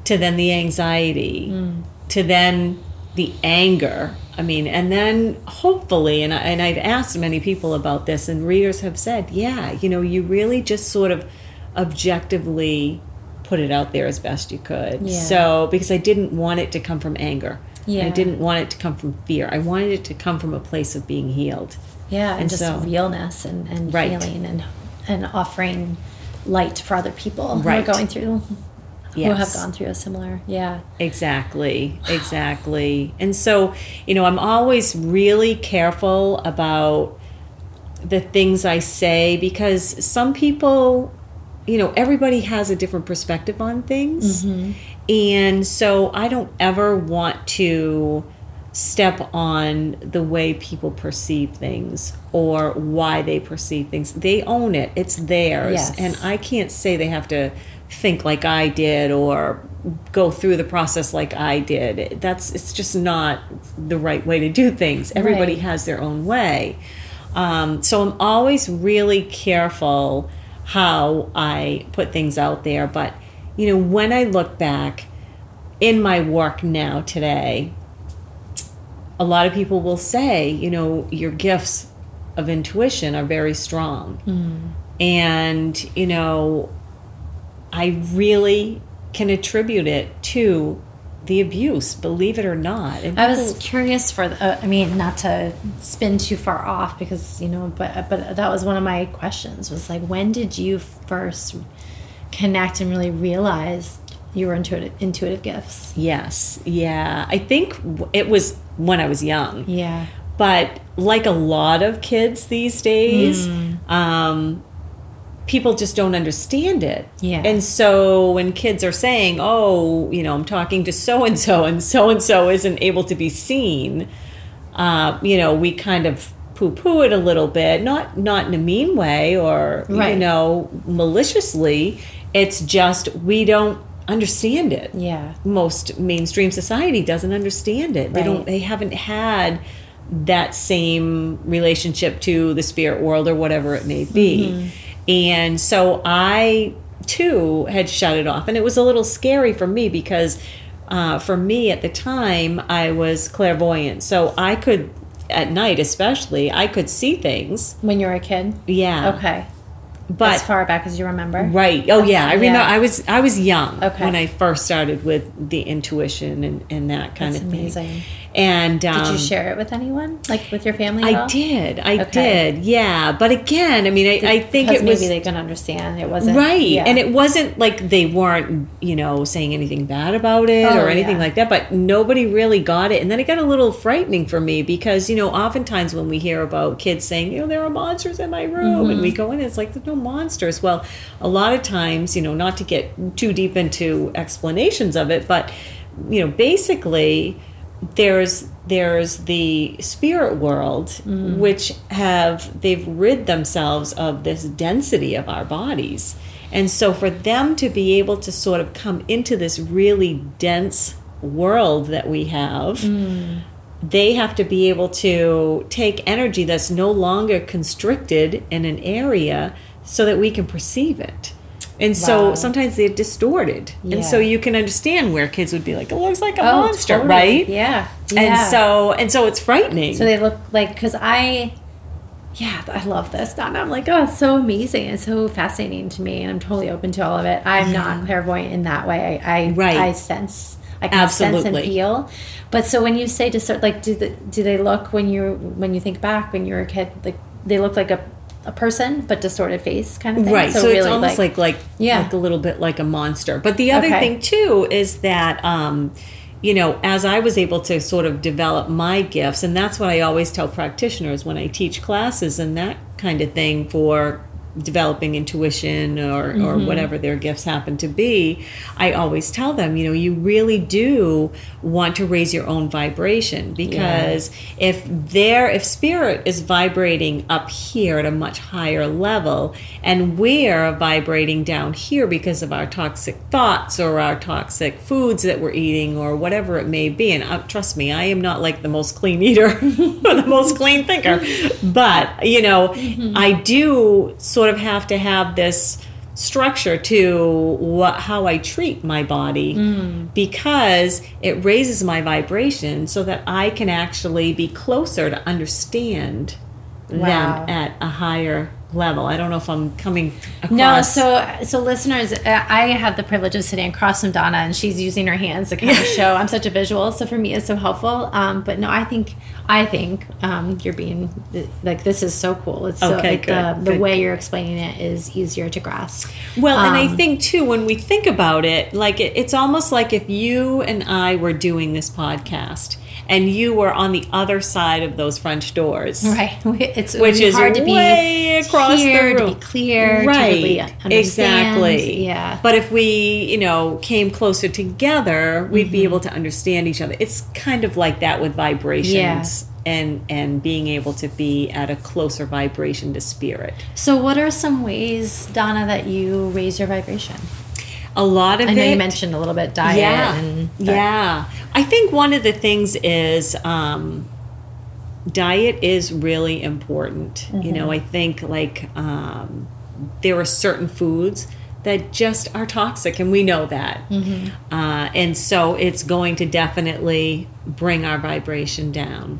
to then the anxiety, mm. to then the anger. I mean, and then hopefully, and, I, and I've asked many people about this, and readers have said, yeah, you know, you really just sort of objectively put it out there as best you could. Yeah. So, because I didn't want it to come from anger. Yeah. I didn't want it to come from fear. I wanted it to come from a place of being healed. Yeah, and, And just so- realness and, and Right. healing and and offering light for other people Right. who are going through who have gone through a similar yeah. Exactly, exactly. And so, you know, I'm always really careful about the things I say because some people, you know, everybody has a different perspective on things. Mm-hmm. And so I don't ever want to step on the way people perceive things or why they perceive things. They own it, it's theirs. Yes. And I can't say they have to think like I did or go through the process like I did. That's it's just not the right way to do things. Everybody Right. has their own way. Um, so I'm always really careful how I put things out there. But you know, when I look back in my work now today, a lot of people will say, you know, your gifts of intuition are very strong. And, you know, I really can attribute it to the abuse, believe it or not. And I was curious for, the, uh, I mean, not to spin too far off because, you know, but, but that was one of my questions was like, when did you first connect and really realize you were intuitive, intuitive gifts? yes, yeah. I think it was when I was young. Yeah. But like a lot of kids these days, um, people just don't understand it. Yeah. And so when kids are saying, oh, you know, I'm talking to so and so, and so and so isn't able to be seen, uh, you know, we kind of poo poo it a little bit, not not in a mean way or you know maliciously. It's just we don't understand it Yeah. most mainstream society doesn't understand it. They don't they haven't had that same relationship to the spirit world or whatever it may be. Mm-hmm. And so I too had shut it off and it was a little scary for me because uh, for me at the time I was clairvoyant. So I could at night especially I could see things. When you were a kid? Yeah. Okay. But as far back as you remember? Right. Oh yeah, I remember. Yeah. I was I was young Okay. when I first started with the intuition and, and that kind That's of thing. amazing. And um, Did you share it with anyone? Like with your family? I all? did. I Okay. did. Yeah. But again, I mean, I, I think it was maybe they can understand. It wasn't right, yeah. and it wasn't like they weren't, you know, saying anything bad about it Oh, or anything yeah. like that. But nobody really got it, and then it got a little frightening for me because you know, oftentimes when we hear about kids saying, you know, there are monsters in my room, and we Mm-hmm. go in, it's like there's no monsters. Well, a lot of times, you know, not to get too deep into explanations of it, but you know, basically there's there's the spirit world Mm-hmm. which have they've rid themselves of this density of our bodies and so for them to be able to sort of come into this really dense world that we have Mm. they have to be able to take energy that's no longer constricted in an area so that we can perceive it and so Wow. sometimes they're distorted and so you can understand where kids would be like it looks like a Oh, monster totally. right Yeah. and so and so it's frightening So they look like because I, yeah, I love this. Donna. I'm like, oh, it's so amazing. It's so fascinating to me, and I'm totally open to all of it. I'm not clairvoyant in that way. I, I, Right. I sense. I can sense Absolutely. and feel. But so when you say to start, like, do the, do they look when you when you think back when you were a kid, like they look like a, a person but distorted face kind of thing. right so, it's almost like like Yeah. like a little bit like a monster but the other Okay. thing too is that um you know as i was able to sort of develop my gifts and that's what i always tell practitioners when i teach classes and that kind of thing for developing intuition or, or Mm-hmm. whatever their gifts happen to be i always tell them you know you really do want to raise your own vibration because if there if spirit is vibrating up here at a much higher level and we're vibrating down here because of our toxic thoughts or our toxic foods that we're eating or whatever it may be and uh, trust me i am not like the most clean eater or *laughs* the most clean thinker *laughs* but you know i do sort of have to have this structure to what how I treat my body mm. because it raises my vibration so that I can actually be closer to understand Wow. them at a higher level. I don't know if I'm coming across. No, so so listeners, uh, I have the privilege of sitting across from Donna, and she's using her hands to kind of *laughs* show. I'm such a visual, so for me, it's so helpful. Um, but no, I think I think um, you're being like this is so cool. It's so Okay, like, the good, the good. way you're explaining it is easier to grasp. Well, and I Um, think too, when we think about it, like it, it's almost like if you and I were doing this podcast and you were on the other side of those French doors. Right, *laughs* it's Which is hard to be way across the here, to room. be clear, to right really exactly Yeah, but if we you know came closer together we'd Mm-hmm. be able to understand each other it's kind of like that with vibrations and and being able to be at a closer vibration to spirit So, what are some ways, Donna, that you raise your vibration? A lot of I know it you mentioned a little bit diet yeah and yeah. I think one of the things is um, diet is really important. You know i think like um, there are certain foods that just are toxic and we know that. Uh, and so it's going to definitely bring our vibration down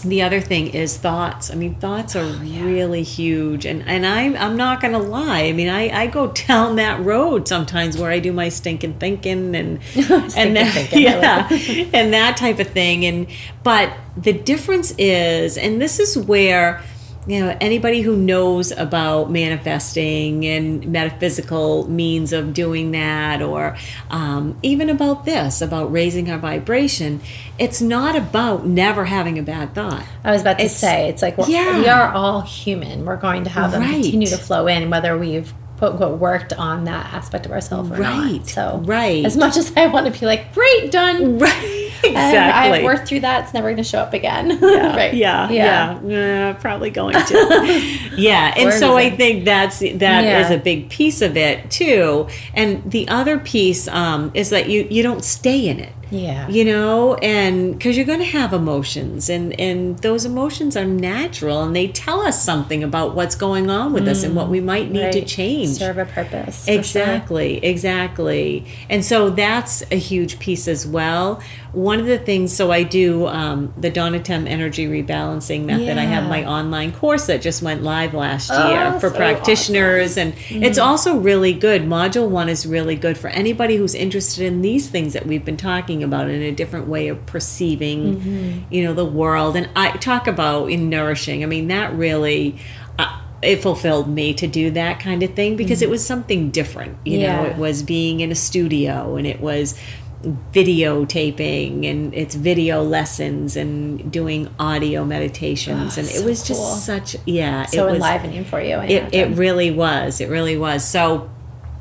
the other thing is thoughts. I mean, thoughts are oh, really huge, and and I'm I'm not gonna lie. I mean, I, I go down that road sometimes where I do my stinking thinking and *laughs* and that, thinking, *laughs* yeah, and that type of thing. And but the difference is, and this is where you know anybody who knows about manifesting and metaphysical means of doing that or um, even about this about raising our vibration it's not about never having a bad thought I was about to It's- say, it's like Yeah. we are all human. We're going to have them Right. continue to flow in, whether we've quote unquote worked on that aspect of ourselves or Right. not. So, Right. as much as I want to be like, great, done. right *laughs* And exactly I've worked through that. It's never going to show up again. *laughs* yeah, right. yeah, yeah, yeah, probably going to. *laughs* yeah, and so I think that's that is Yeah. a big piece of it too. And the other piece um, is that you you don't stay in it. Yeah. You know, and because you're going to have emotions, and and those emotions are natural, and they tell us something about what's going on with us and what we might need to change. Serve a purpose. for sure. Exactly, exactly. And so that's a huge piece as well. One of the things, so I do um, the Donatem Energy Rebalancing Method. I have my online course that just went live last Oh, year for so practitioners. And Mm-hmm. it's also really good. Module one is really good for anybody who's interested in these things that we've been talking about in a different way of perceiving, Mm-hmm. you know, the world. And I talk about in nourishing. I mean, that really. Uh, it fulfilled me to do that kind of thing because it was something different. You know, Mm-hmm. It was being in a studio and it was videotaping and it's video lessons and doing audio meditations Oh, and it so was just cool. such yeah So it was enlivening for you. I it, it really was it really was so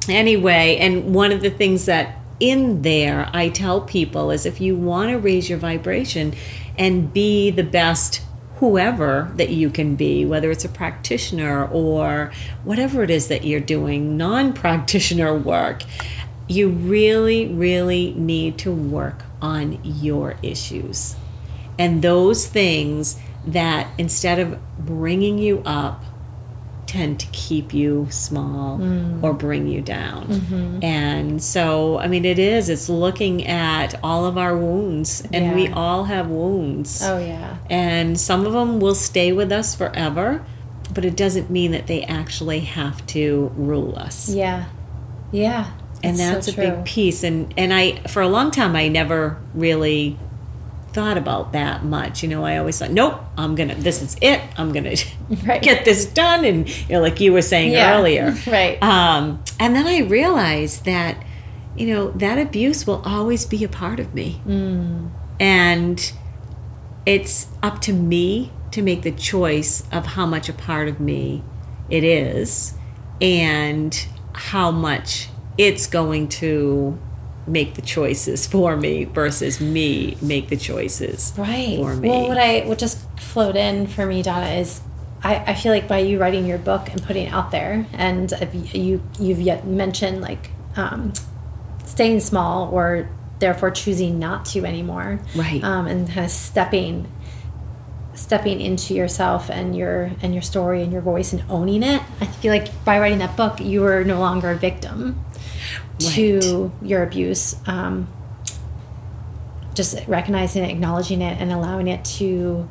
anyway and one of the things that in there i tell people is if you want to raise your vibration and be the best whoever that you can be whether it's a practitioner or whatever it is that you're doing non-practitioner work you really really need to work on your issues and those things that instead of bringing you up tend to keep you small Mm. or bring you down. Mm-hmm. And so, I mean, it is, it's looking at all of our wounds, and we all have wounds. Oh, yeah. And some of them will stay with us forever, but it doesn't mean that they actually have to rule us. Yeah. Yeah. And so that's a true. big piece. And, and I, for a long time, I never really thought about that much. You know, I always thought, nope, I'm gonna. This is it. I'm gonna *laughs* Right. *laughs* get this done. And you know, like you were saying Yeah. earlier, *laughs* Right. Um, and then I realized that, you know, that abuse will always be a part of me, Mm. and it's up to me to make the choice of how much a part of me it is, and how much it's going to make the choices for me versus me make the choices Right. for me. Well, what I what just flowed in for me, Donna, is I, I feel like by you writing your book and putting it out there, and you you've yet mentioned like um, staying small or therefore choosing not to anymore, Right. Um, and kind of stepping stepping into yourself and your and your story and your voice and owning it. I feel like by writing that book, you were no longer a victim to your abuse. Um, just recognizing it, acknowledging it, and allowing it to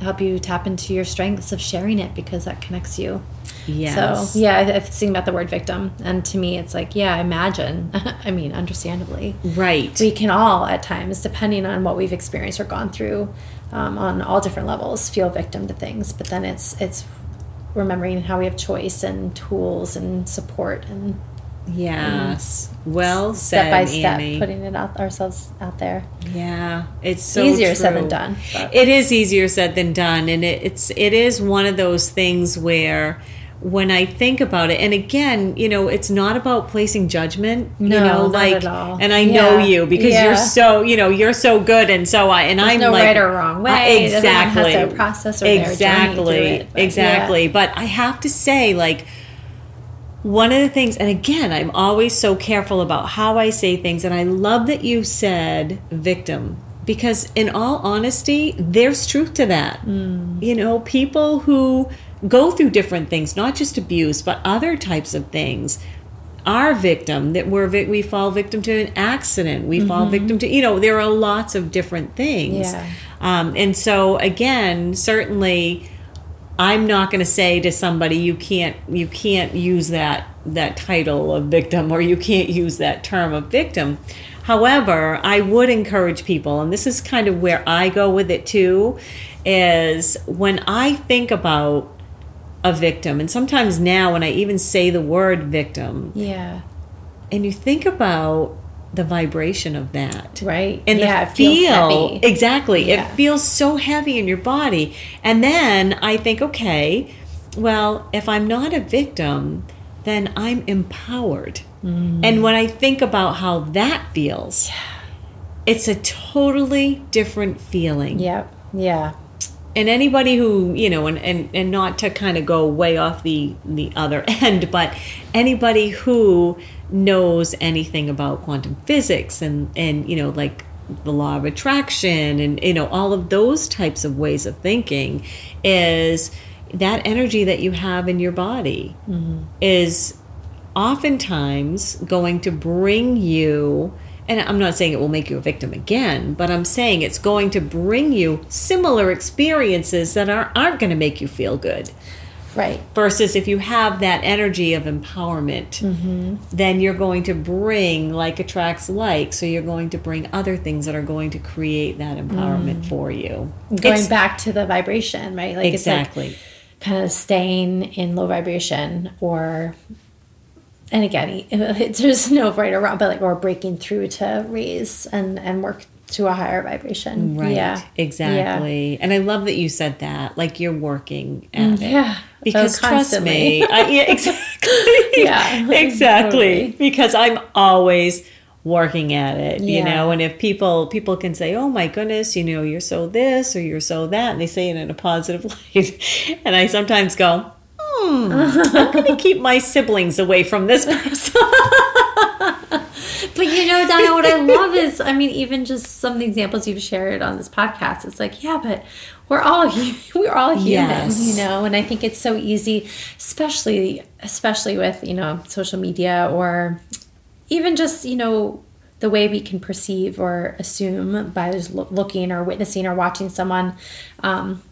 help you tap into your strengths of sharing it because that connects you. yes. So yeah, I, I think about the word victim, and to me, it's like yeah, imagine. *laughs* I mean, understandably, right. we can all at times, depending on what we've experienced or gone through, um, on all different levels, feel victim to things. But then it's it's remembering how we have choice and tools and support and Yes. Well said, step by step Annie. putting it out ourselves out there. Yeah, it's so Easier said than done, but- It is easier said than done, and it, it's it is one of those things where when I think about it, and again, you know, it's not about placing judgment. you No, know, not like, at all. and I know you because Yeah. you're so, you know, you're so good, and so I, and I'm no like, right or wrong way. Uh, Everyone has exactly, their process or exactly, it, but exactly. But I have to say, like one of the things, and again, I'm always so careful about how I say things, and I love that you said victim because, in all honesty, there's truth to that. You know, people who go through different things, not just abuse, but other types of things, are victim that we're we fall victim to an accident we fall victim to you know there are lots of different things Yeah. um, and so again certainly i'm not going to say to somebody you can't you can't use that that title of victim or you can't use that term of victim however i would encourage people and this is kind of where i go with it too is when i think about a victim and sometimes now when i even say the word victim Yeah. and you think about the vibration of that Right. and yeah, the it feels feel heavy. exactly Yeah. it feels so heavy in your body and then i think okay well if i'm not a victim then i'm empowered Mm. and when i think about how that feels it's a totally different feeling Yep. Yeah. and anybody who you know and, and and not to kind of go way off the the other *laughs* end but anybody who knows anything about quantum physics and and you know like the law of attraction and you know all of those types of ways of thinking is that energy that you have in your body mm-hmm. is oftentimes going to bring you and I'm not saying it will make you a victim again, but I'm saying it's going to bring you similar experiences that are, aren't going to make you feel good. Right. Versus if you have that energy of empowerment, mm-hmm. then you're going to bring like attracts like. So you're going to bring other things that are going to create that empowerment mm. for you. Going It's- back to the vibration, right? Like exactly. it's like kind of staying in low vibration or and again, *laughs* there's no right or wrong, but like or breaking through to raise and and work to a higher vibration. Right. Yeah. Exactly. And I love that you said that. Like you're working at it. Mm, yeah. Because Oh, trust me, I, yeah, *laughs* exactly. Yeah, *laughs* exactly. totally. Because I'm always working at it, you know. And if people people can say, "Oh my goodness, you know, you're so this or you're so that," and they say it in a positive *laughs* light, and I sometimes go, "Hmm, I'm going to keep my siblings away from this person." *laughs* But you know, Donna, what I love is, I mean, even just some of the examples you've shared on this podcast, it's like, yeah, but we're all *laughs* we're all human, Yes. you know. And I think it's so easy, especially especially with you know social media or even just you know the way we can perceive or assume by just loo- looking or witnessing or watching someone. Um,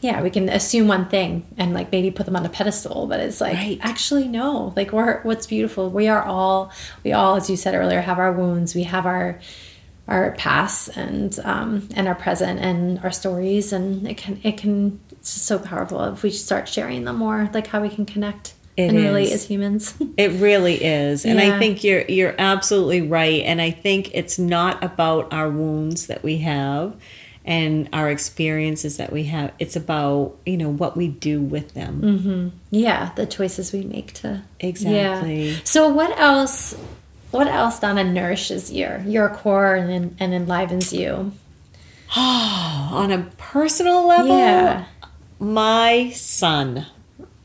yeah, we can assume one thing and like maybe put them on a pedestal, but it's like Right. actually no. Like we're what's beautiful. We are all we all, as you said earlier, have our wounds. We have our our past and um, and our present and our stories, and it can it can it's just so powerful if we start sharing them more. Like how we can connect It and relate is. as humans. *laughs* It really is. And I think you're you're absolutely right. And I think it's not about our wounds that we have and our experiences that we have. It's about, you know, what we do with them. yeah, the choices we make to Exactly. Yeah. So what else? What else, Donna, nourishes your your core and and enlivens you? *gasps* On a personal level, Yeah. my son.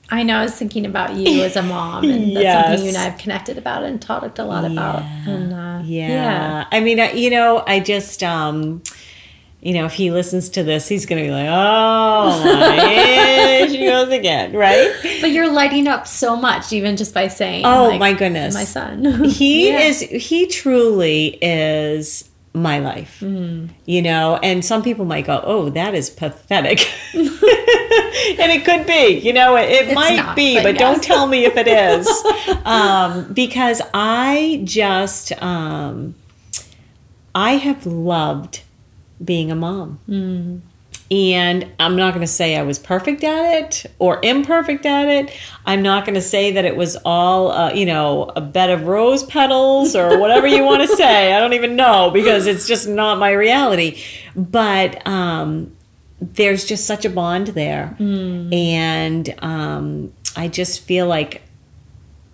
I know I was thinking about you as a *laughs* mom, and that's Yes. something you and I have connected about and talked a lot about. And uh, Yeah. I mean, you know, I just um you know, if he listens to this, he's going to be like, "Oh, my, she goes again," right? But you're lighting up so much, even just by saying, Oh, like, my goodness. my son. *laughs* he Yeah. is he truly is my life Mm. you know and some people might go oh that is pathetic *laughs* and it could be you know it, it might not, be but but, don't tell me if it is *laughs* um, because i just um, i have loved being a mom Mm. and I'm not going to say I was perfect at it or imperfect at it. I'm not going to say that it was all, uh, you know, a bed of rose petals or *laughs* whatever you want to say. I don't even know because it's just not my reality. But um, there's just such a bond there. And um, I just feel like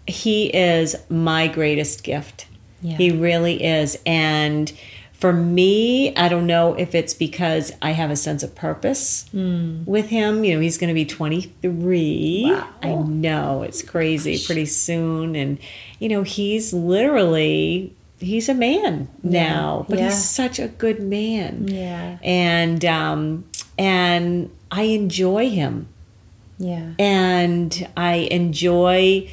he is my greatest gift. Yeah. He really is. And for me, I don't know if it's because I have a sense of purpose with him. You know, he's going to be 23. Wow. I know, it's crazy pretty soon. And, you know, he's literally, he's a man now, but Yeah. he's such a good man. Yeah. And, um, and I enjoy him Yeah. and I enjoy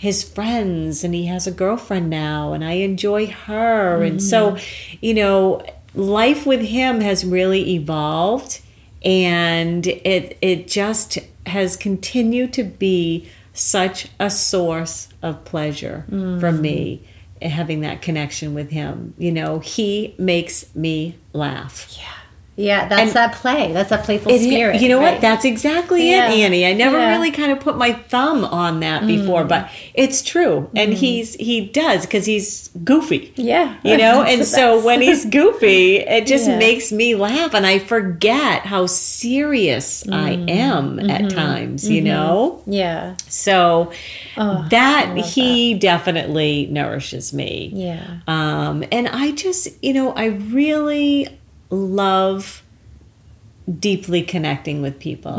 his friends and he has a girlfriend now and I enjoy her. And so mm-hmm. you know life with him has really evolved and it it just has continued to be such a source of pleasure for mm. me having that connection with him. You know he makes me laugh. Yeah. Yeah, that's And- that play. That's that playful it- spirit. You know right? what? That's exactly Yeah. it, Annie. I never Yeah. really kind of put my thumb on that before, but it's true. And he's he does because he's goofy. Yeah. You know, *laughs* and so when he's goofy, it just Yeah. makes me laugh and I forget how serious I Mm. am Mm-hmm. at times, you know? Yeah. So Oh, that he definitely nourishes me. Yeah. Um, and I just, you know, I really love deeply connecting with people.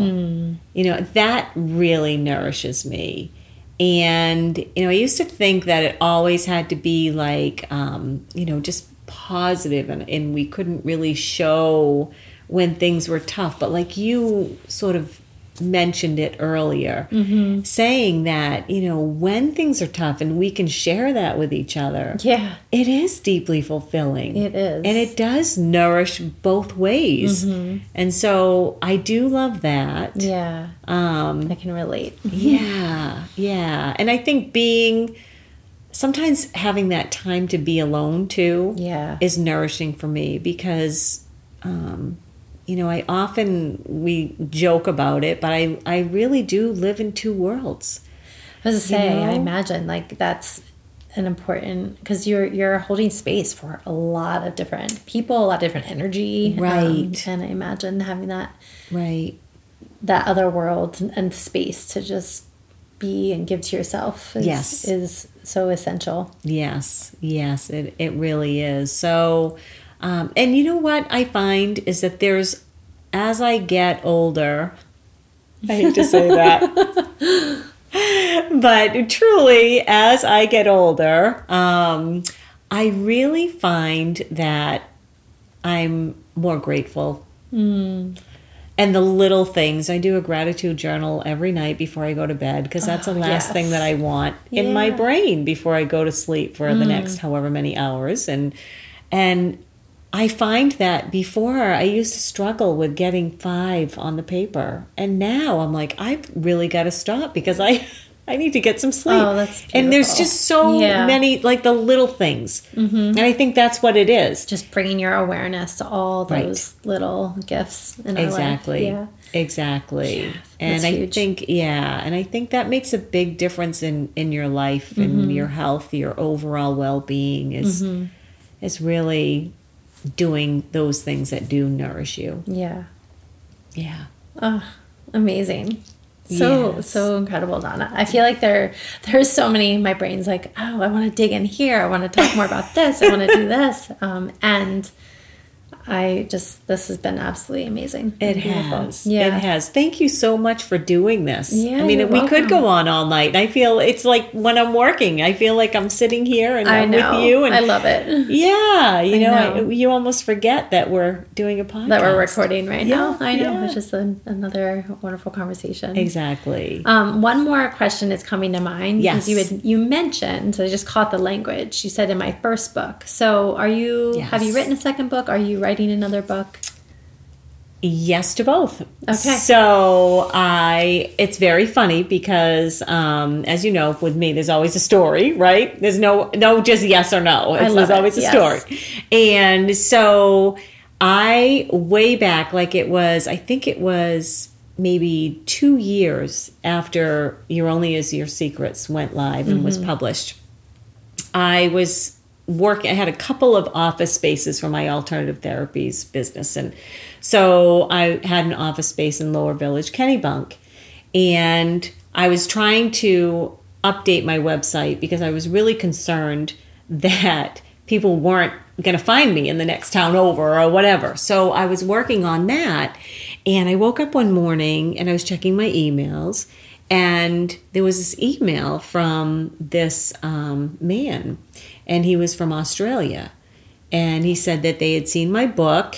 You know, that really nourishes me. And, you know, I used to think that it always had to be like, um, you know, just positive and, and we couldn't really show when things were tough. But like you sort of mentioned it earlier, saying that, you know, when things are tough and we can share that with each other, Yeah. it is deeply fulfilling. It is. And it does nourish both ways. And so I do love that. Yeah. Um, I can relate. yeah, yeah. And I think being sometimes having that time to be alone too Yeah. is nourishing for me because um, you know, I often we joke about it, but I I really do live in two worlds. I was to say, I know? imagine like that's an important because you're you're holding space for a lot of different people, a lot of different energy, um, Right. and I imagine having that Right. that other world and- and space to just be and give to yourself is, Yes. is so essential. Yes, yes, it, it really is. So, um, and you know what I find is that there's, as I get older, I hate to say that, *laughs* but truly, as I get older, um, I really find that I'm more grateful. And the little things. I do a gratitude journal every night before I go to bed because that's the Oh, last yes. thing that I want in my brain before I go to sleep for the next however many hours. And and I find that before I used to struggle with getting five on the paper, and now I'm like, I've really got to stop because I *laughs* I need to get some sleep. Oh, that's and there's just so Yeah. many like the little things, and I think that's what it is. Just bringing your awareness to all those little gifts in our life. Exactly. Yeah. Exactly. and that's I huge. think yeah, and I think that makes a big difference in in your life and Mm-hmm. your health, your overall well-being is is really doing those things that do nourish you. Yeah. Yeah. Oh, amazing. So Yes. so incredible, Donna. I feel like there there's so many my brain's like, oh, I want to dig in here. I want to talk more about this. I want to do this. Um, and I just this has been absolutely amazing. It Beautiful. has. Yeah. It has. Thank you so much for doing this. Yeah, I mean, we could go on all night. I feel it's like when I'm working, I feel like I'm sitting here and I'm know. with you and I love it. yeah, *laughs* you I know, I you almost forget that we're doing a podcast. That we're recording right now. I know. yeah. It's just an, another wonderful conversation. Exactly. Um, one more question is coming to mind. Yes. because You had you mentioned, so I just caught the language. You said in my first book. So are you have you written a second book? Are you writing another book? Yes to both. Okay. So I, it's very funny because, um, as you know, with me, there's always a story, right? There's no, no, just yes or no. It's, there's it, always a yes. story. And so I, way back, like it was, I think it was maybe two years after You're Only As Your Secrets went live and Mm-hmm. was published. I was work I had a couple of office spaces for my alternative therapies business and so I had an office space in Lower Village Kennebunk and I was trying to update my website because I was really concerned that people weren't going to find me in the next town over or whatever. So I was working on that. And I woke up one morning and I was checking my emails. And there was this email from this um, man, and he was from Australia. And he said that they had seen my book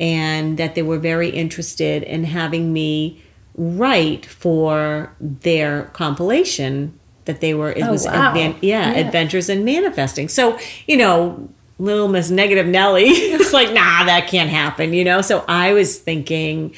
and that they were very interested in having me write for their compilation that they were it Oh, was wow. advan- yeah, Yeah. adventures in manifesting so you know little miss negative nelly *laughs* it's like nah that can't happen you know so i was thinking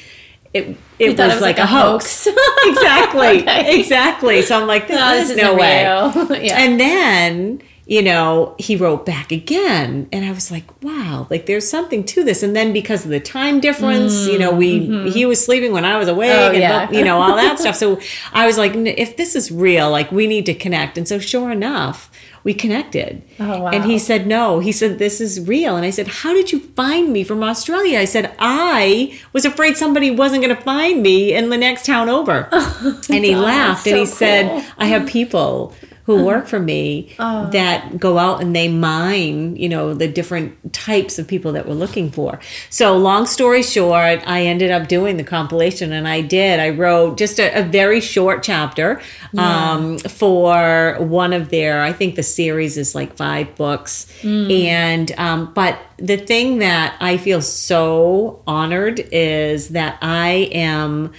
it it was, it was like, like a a hoax, hoax. *laughs* *laughs* exactly Okay. exactly so i'm like this, oh, No, is this no isn't way yeah. and then, you know, he wrote back again. And I was like, wow, like there's something to this. And then because of the time difference, you know, we, he was sleeping when I was awake Mm, Oh, and, yeah. you know, all that *laughs* stuff. So I was like, "N- if this is real, like we need to connect. And so sure enough, we connected. Oh, wow. And he said, no. He said, this is real. And I said, how did you find me from Australia? I said, I was afraid somebody wasn't going to find me in the next town over. *laughs* and he laughed and so he said. I have people who work for me that go out and they mine, you know, the different types of people that we're looking for. So, long story short, I ended up doing the compilation and I did. I wrote just a, a very short chapter um, for one of their, I think the series is like five books. And, um, but the thing that I feel so honored is that I am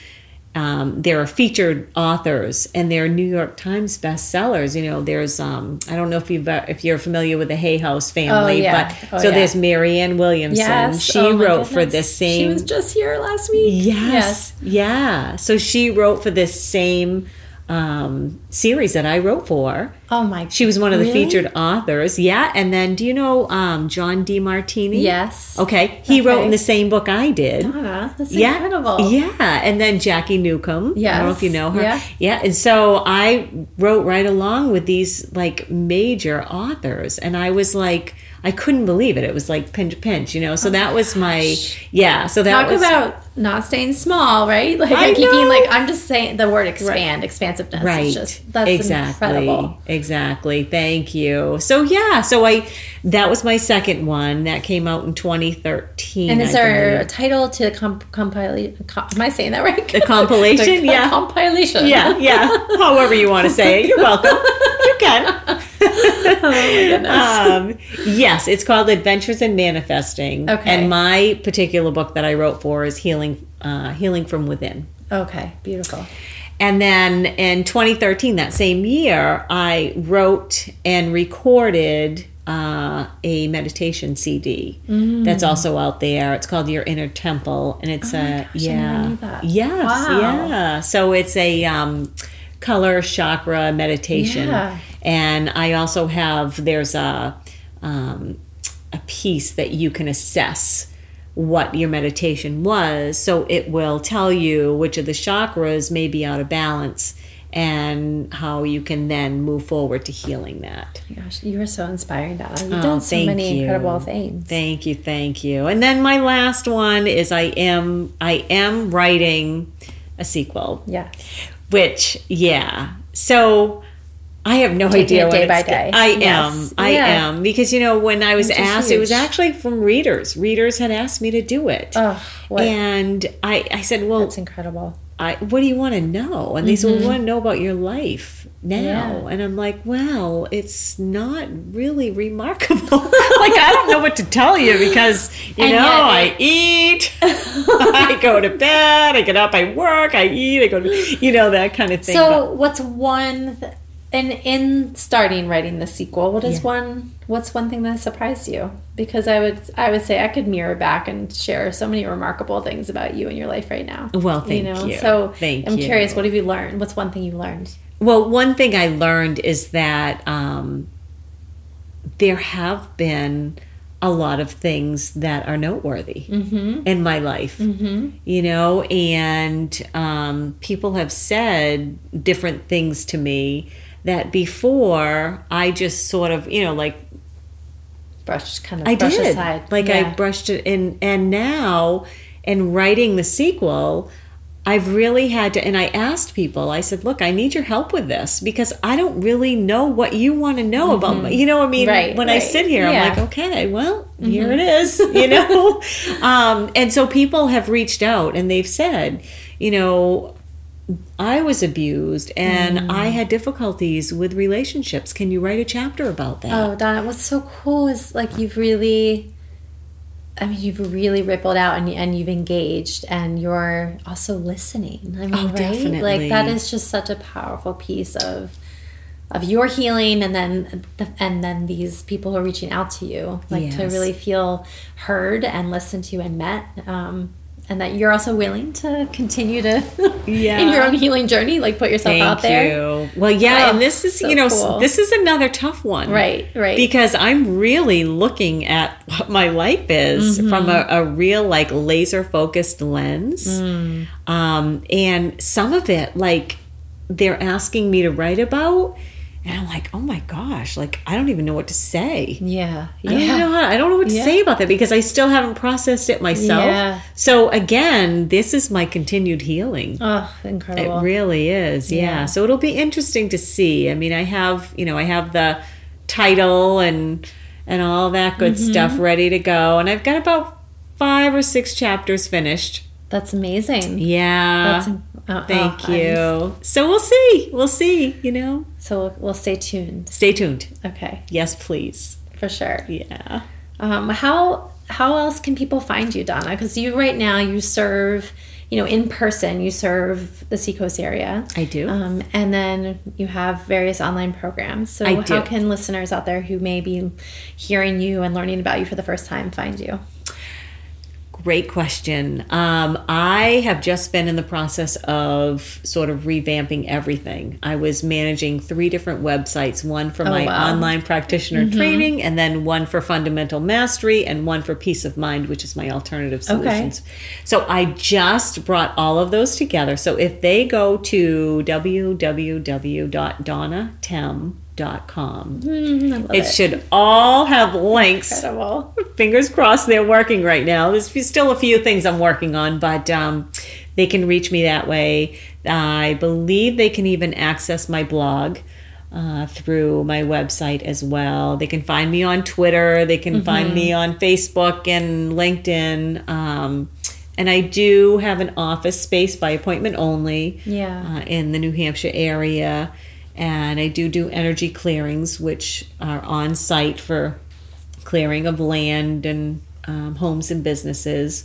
um, there are featured authors and they're New York Times bestsellers. You know, there's um, I don't know if you if you're familiar with the Hay House family, Oh, yeah. but Oh, so yeah. there's Marianne Williamson. yes. She Oh, wrote for this same. She was just here last week. yes, yeah. So she wrote for this same um, series that I wrote for. Oh my. She was one of the Really? featured authors. Yeah, and then do you know um, John Demartini? Yes. Okay, he wrote in the same book I did. Donna, that's Yeah, incredible. yeah, and then Jacky Newcomb. Yeah, I don't know if you know her. yeah. yeah, and so I wrote right along with these like major authors, and I was like, I couldn't believe it. It was like pinch pinch, you know. So that was my yeah. So that Oh Talk was about not staying small, right? Like I, I keep being like I'm just saying the word expand, expansiveness. right. It's just that's exactly, incredible. exactly. Thank you. So yeah, so I that was my second one that came out in 2013. And is I there a title to the comp- compilation? Com- am I saying that right? The compilation? *laughs* The Yeah. compilation. yeah, yeah. However you want to say it, you're welcome. You can. *laughs* oh my goodness. um, yes, it's called Adventures in Manifesting. Okay. And my particular book that I wrote for is Healing, uh, Healing from Within. okay, beautiful. And then in 2013, that same year, I wrote and recorded uh, a meditation CD Mm. that's also out there. It's called Your Inner Temple, and it's Oh a gosh, yeah, yes, Wow. yeah. So it's a um, color chakra meditation, Yeah. and I also have there's a um, a piece that you can assess what your meditation was. So it will tell you which of the chakras may be out of balance and how you can then move forward to healing that. Gosh, you are so inspiring, Donna. You've Oh, done so many you. incredible things. Thank you, thank you. And then my last one is I am I am writing a sequel, yeah. which yeah. So I have no Taking idea it what day it's by day. I Yes. am. I Yeah. am because you know when I was Which asked, it was actually from readers. Readers had asked me to do it. Oh, what? And I, I said, well, That's incredible. I, what do you want to know? And they said, well, we want to know about your life now. Mm-hmm. Yeah. And I'm like, well, it's not really remarkable. *laughs* like, I don't know what to tell you because, you And know, I eat, *laughs* I go to bed, I get up, I work, I eat, I go to, you know, that kind of thing. So, what's one? Th- and in starting writing the sequel, what is Yeah. one? What's one thing that surprised you? Because I would, I would say I could mirror back and share so many remarkable things about you in your life right now. Well, thank you. So, Thank I'm you. curious. What have you learned? What's one thing you learned? Well, one thing I learned is that um, there have been a lot of things that are noteworthy in my life, you know, and um, people have said different things to me that before I just sort of, you know, like brushed kind of I brush did. aside. Like I brushed it in and now in writing the sequel, I've really had to, and I asked people, I said, look, I need your help with this because I don't really know what you want to know about, my, you know, what I mean, Mm-hmm. Right, when I sit here, Yeah. I'm Mm-hmm. like, okay, well, here it is, *laughs* you know? um, and so people have reached out and they've said, you know, I was abused and Mm. I had difficulties with relationships. Can you write a chapter about that? Oh, Donna, what's so cool is like you've really, I mean, you've really rippled out and, and you've engaged and you're also listening. I mean, Oh, right? definitely. Like that is just such a powerful piece of of your healing and then the, and then these people who are reaching out to you like to really feel heard and listened to and met um, and that you're also willing to continue to Yeah. *laughs* in your own healing journey like put yourself Thank out there you. Well, yeah, Oh, and this is, so you know, cool. this is another tough one. Right, right. Because I'm really looking at what my life is Mm-hmm. from a, a real, like, laser focused lens. Mm. Um, and some of it, like, they're asking me to write about. And I'm like, oh my gosh, like, I don't even know what to say. yeah I don't, yeah know how, I don't know what to Yeah. say about that because I still haven't processed it myself. Yeah. So, again, this is my continued healing. oh incredible It really is, yeah. Yeah. So it'll be interesting to see. I mean, I have, you know, I have the title and and all that good Mm-hmm. stuff ready to go, and I've got about five or six chapters finished. That's amazing. Yeah. That's uh, Thank oh, I'm- you. So we'll see. We'll see. You know, So we'll, we'll stay tuned. stay tuned. Okay, Yes, please. for sure. Yeah. Um, how how else can people find you, Donna? Because you right now you serve, you know, in person. You serve the Seacoast area. I do. Um, and then you have various online programs. So I how do. can listeners out there who may be hearing you and learning about you for the first time find you? Great question. Um, I have just been in the process of sort of revamping everything. I was managing three different websites one for my Oh, wow. Mm-hmm. online practitioner training, and then one for fundamental mastery, and one for peace of mind, which is my alternative solutions. So I just brought all of those together. So if they go to www.donnatem.com, Mm, I love it should all have links Incredible. *laughs* fingers crossed they're working right now. There's still a few things I'm working on, but um, they can reach me that way. I believe they can even access my blog uh, through my website as well. They can find me on Twitter. They can find me on Facebook and LinkedIn. Um, and I do have an office space by appointment only Yeah. uh, in the New Hampshire area. And I do do energy clearings, which are on site for clearing of land and um, homes and businesses.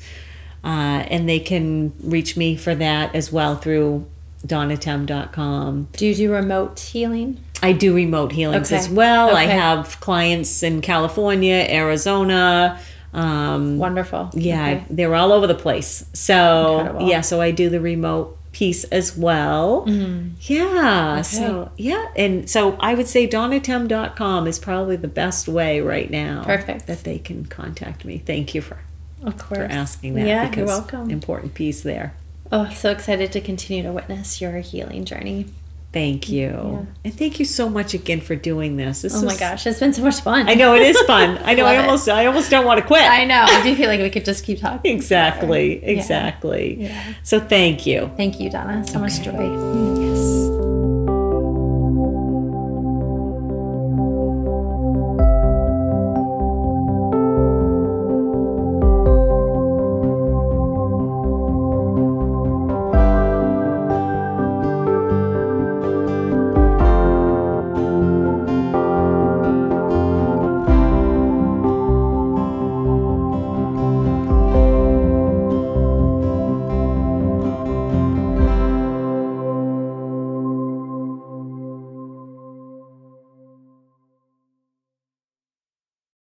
Uh, and they can reach me for that as well through donatem.com. Do you do remote healing? I do remote healings Okay. as well. I have clients in California, Arizona. Um, Wonderful. yeah, Okay. they're all over the place. So Incredible. yeah, so I do the remote piece as well. Mm-hmm. Yeah. So yeah, and so I would say donatem.com is probably the best way right now. Perfect. That they can contact me. Thank you for, Of course. for asking that. Yeah, because you're welcome. Important piece there. Oh, so excited to continue to witness your healing journey. Thank you. And thank you so much again for doing this. This Oh my gosh, it's been so much fun. I know it is fun. *laughs* I know I Love it. almost I almost don't want to quit. I know. I do feel like we could just keep talking. Exactly. Exactly. Yeah. So thank you. Thank you, Donna. So much joy. Yes.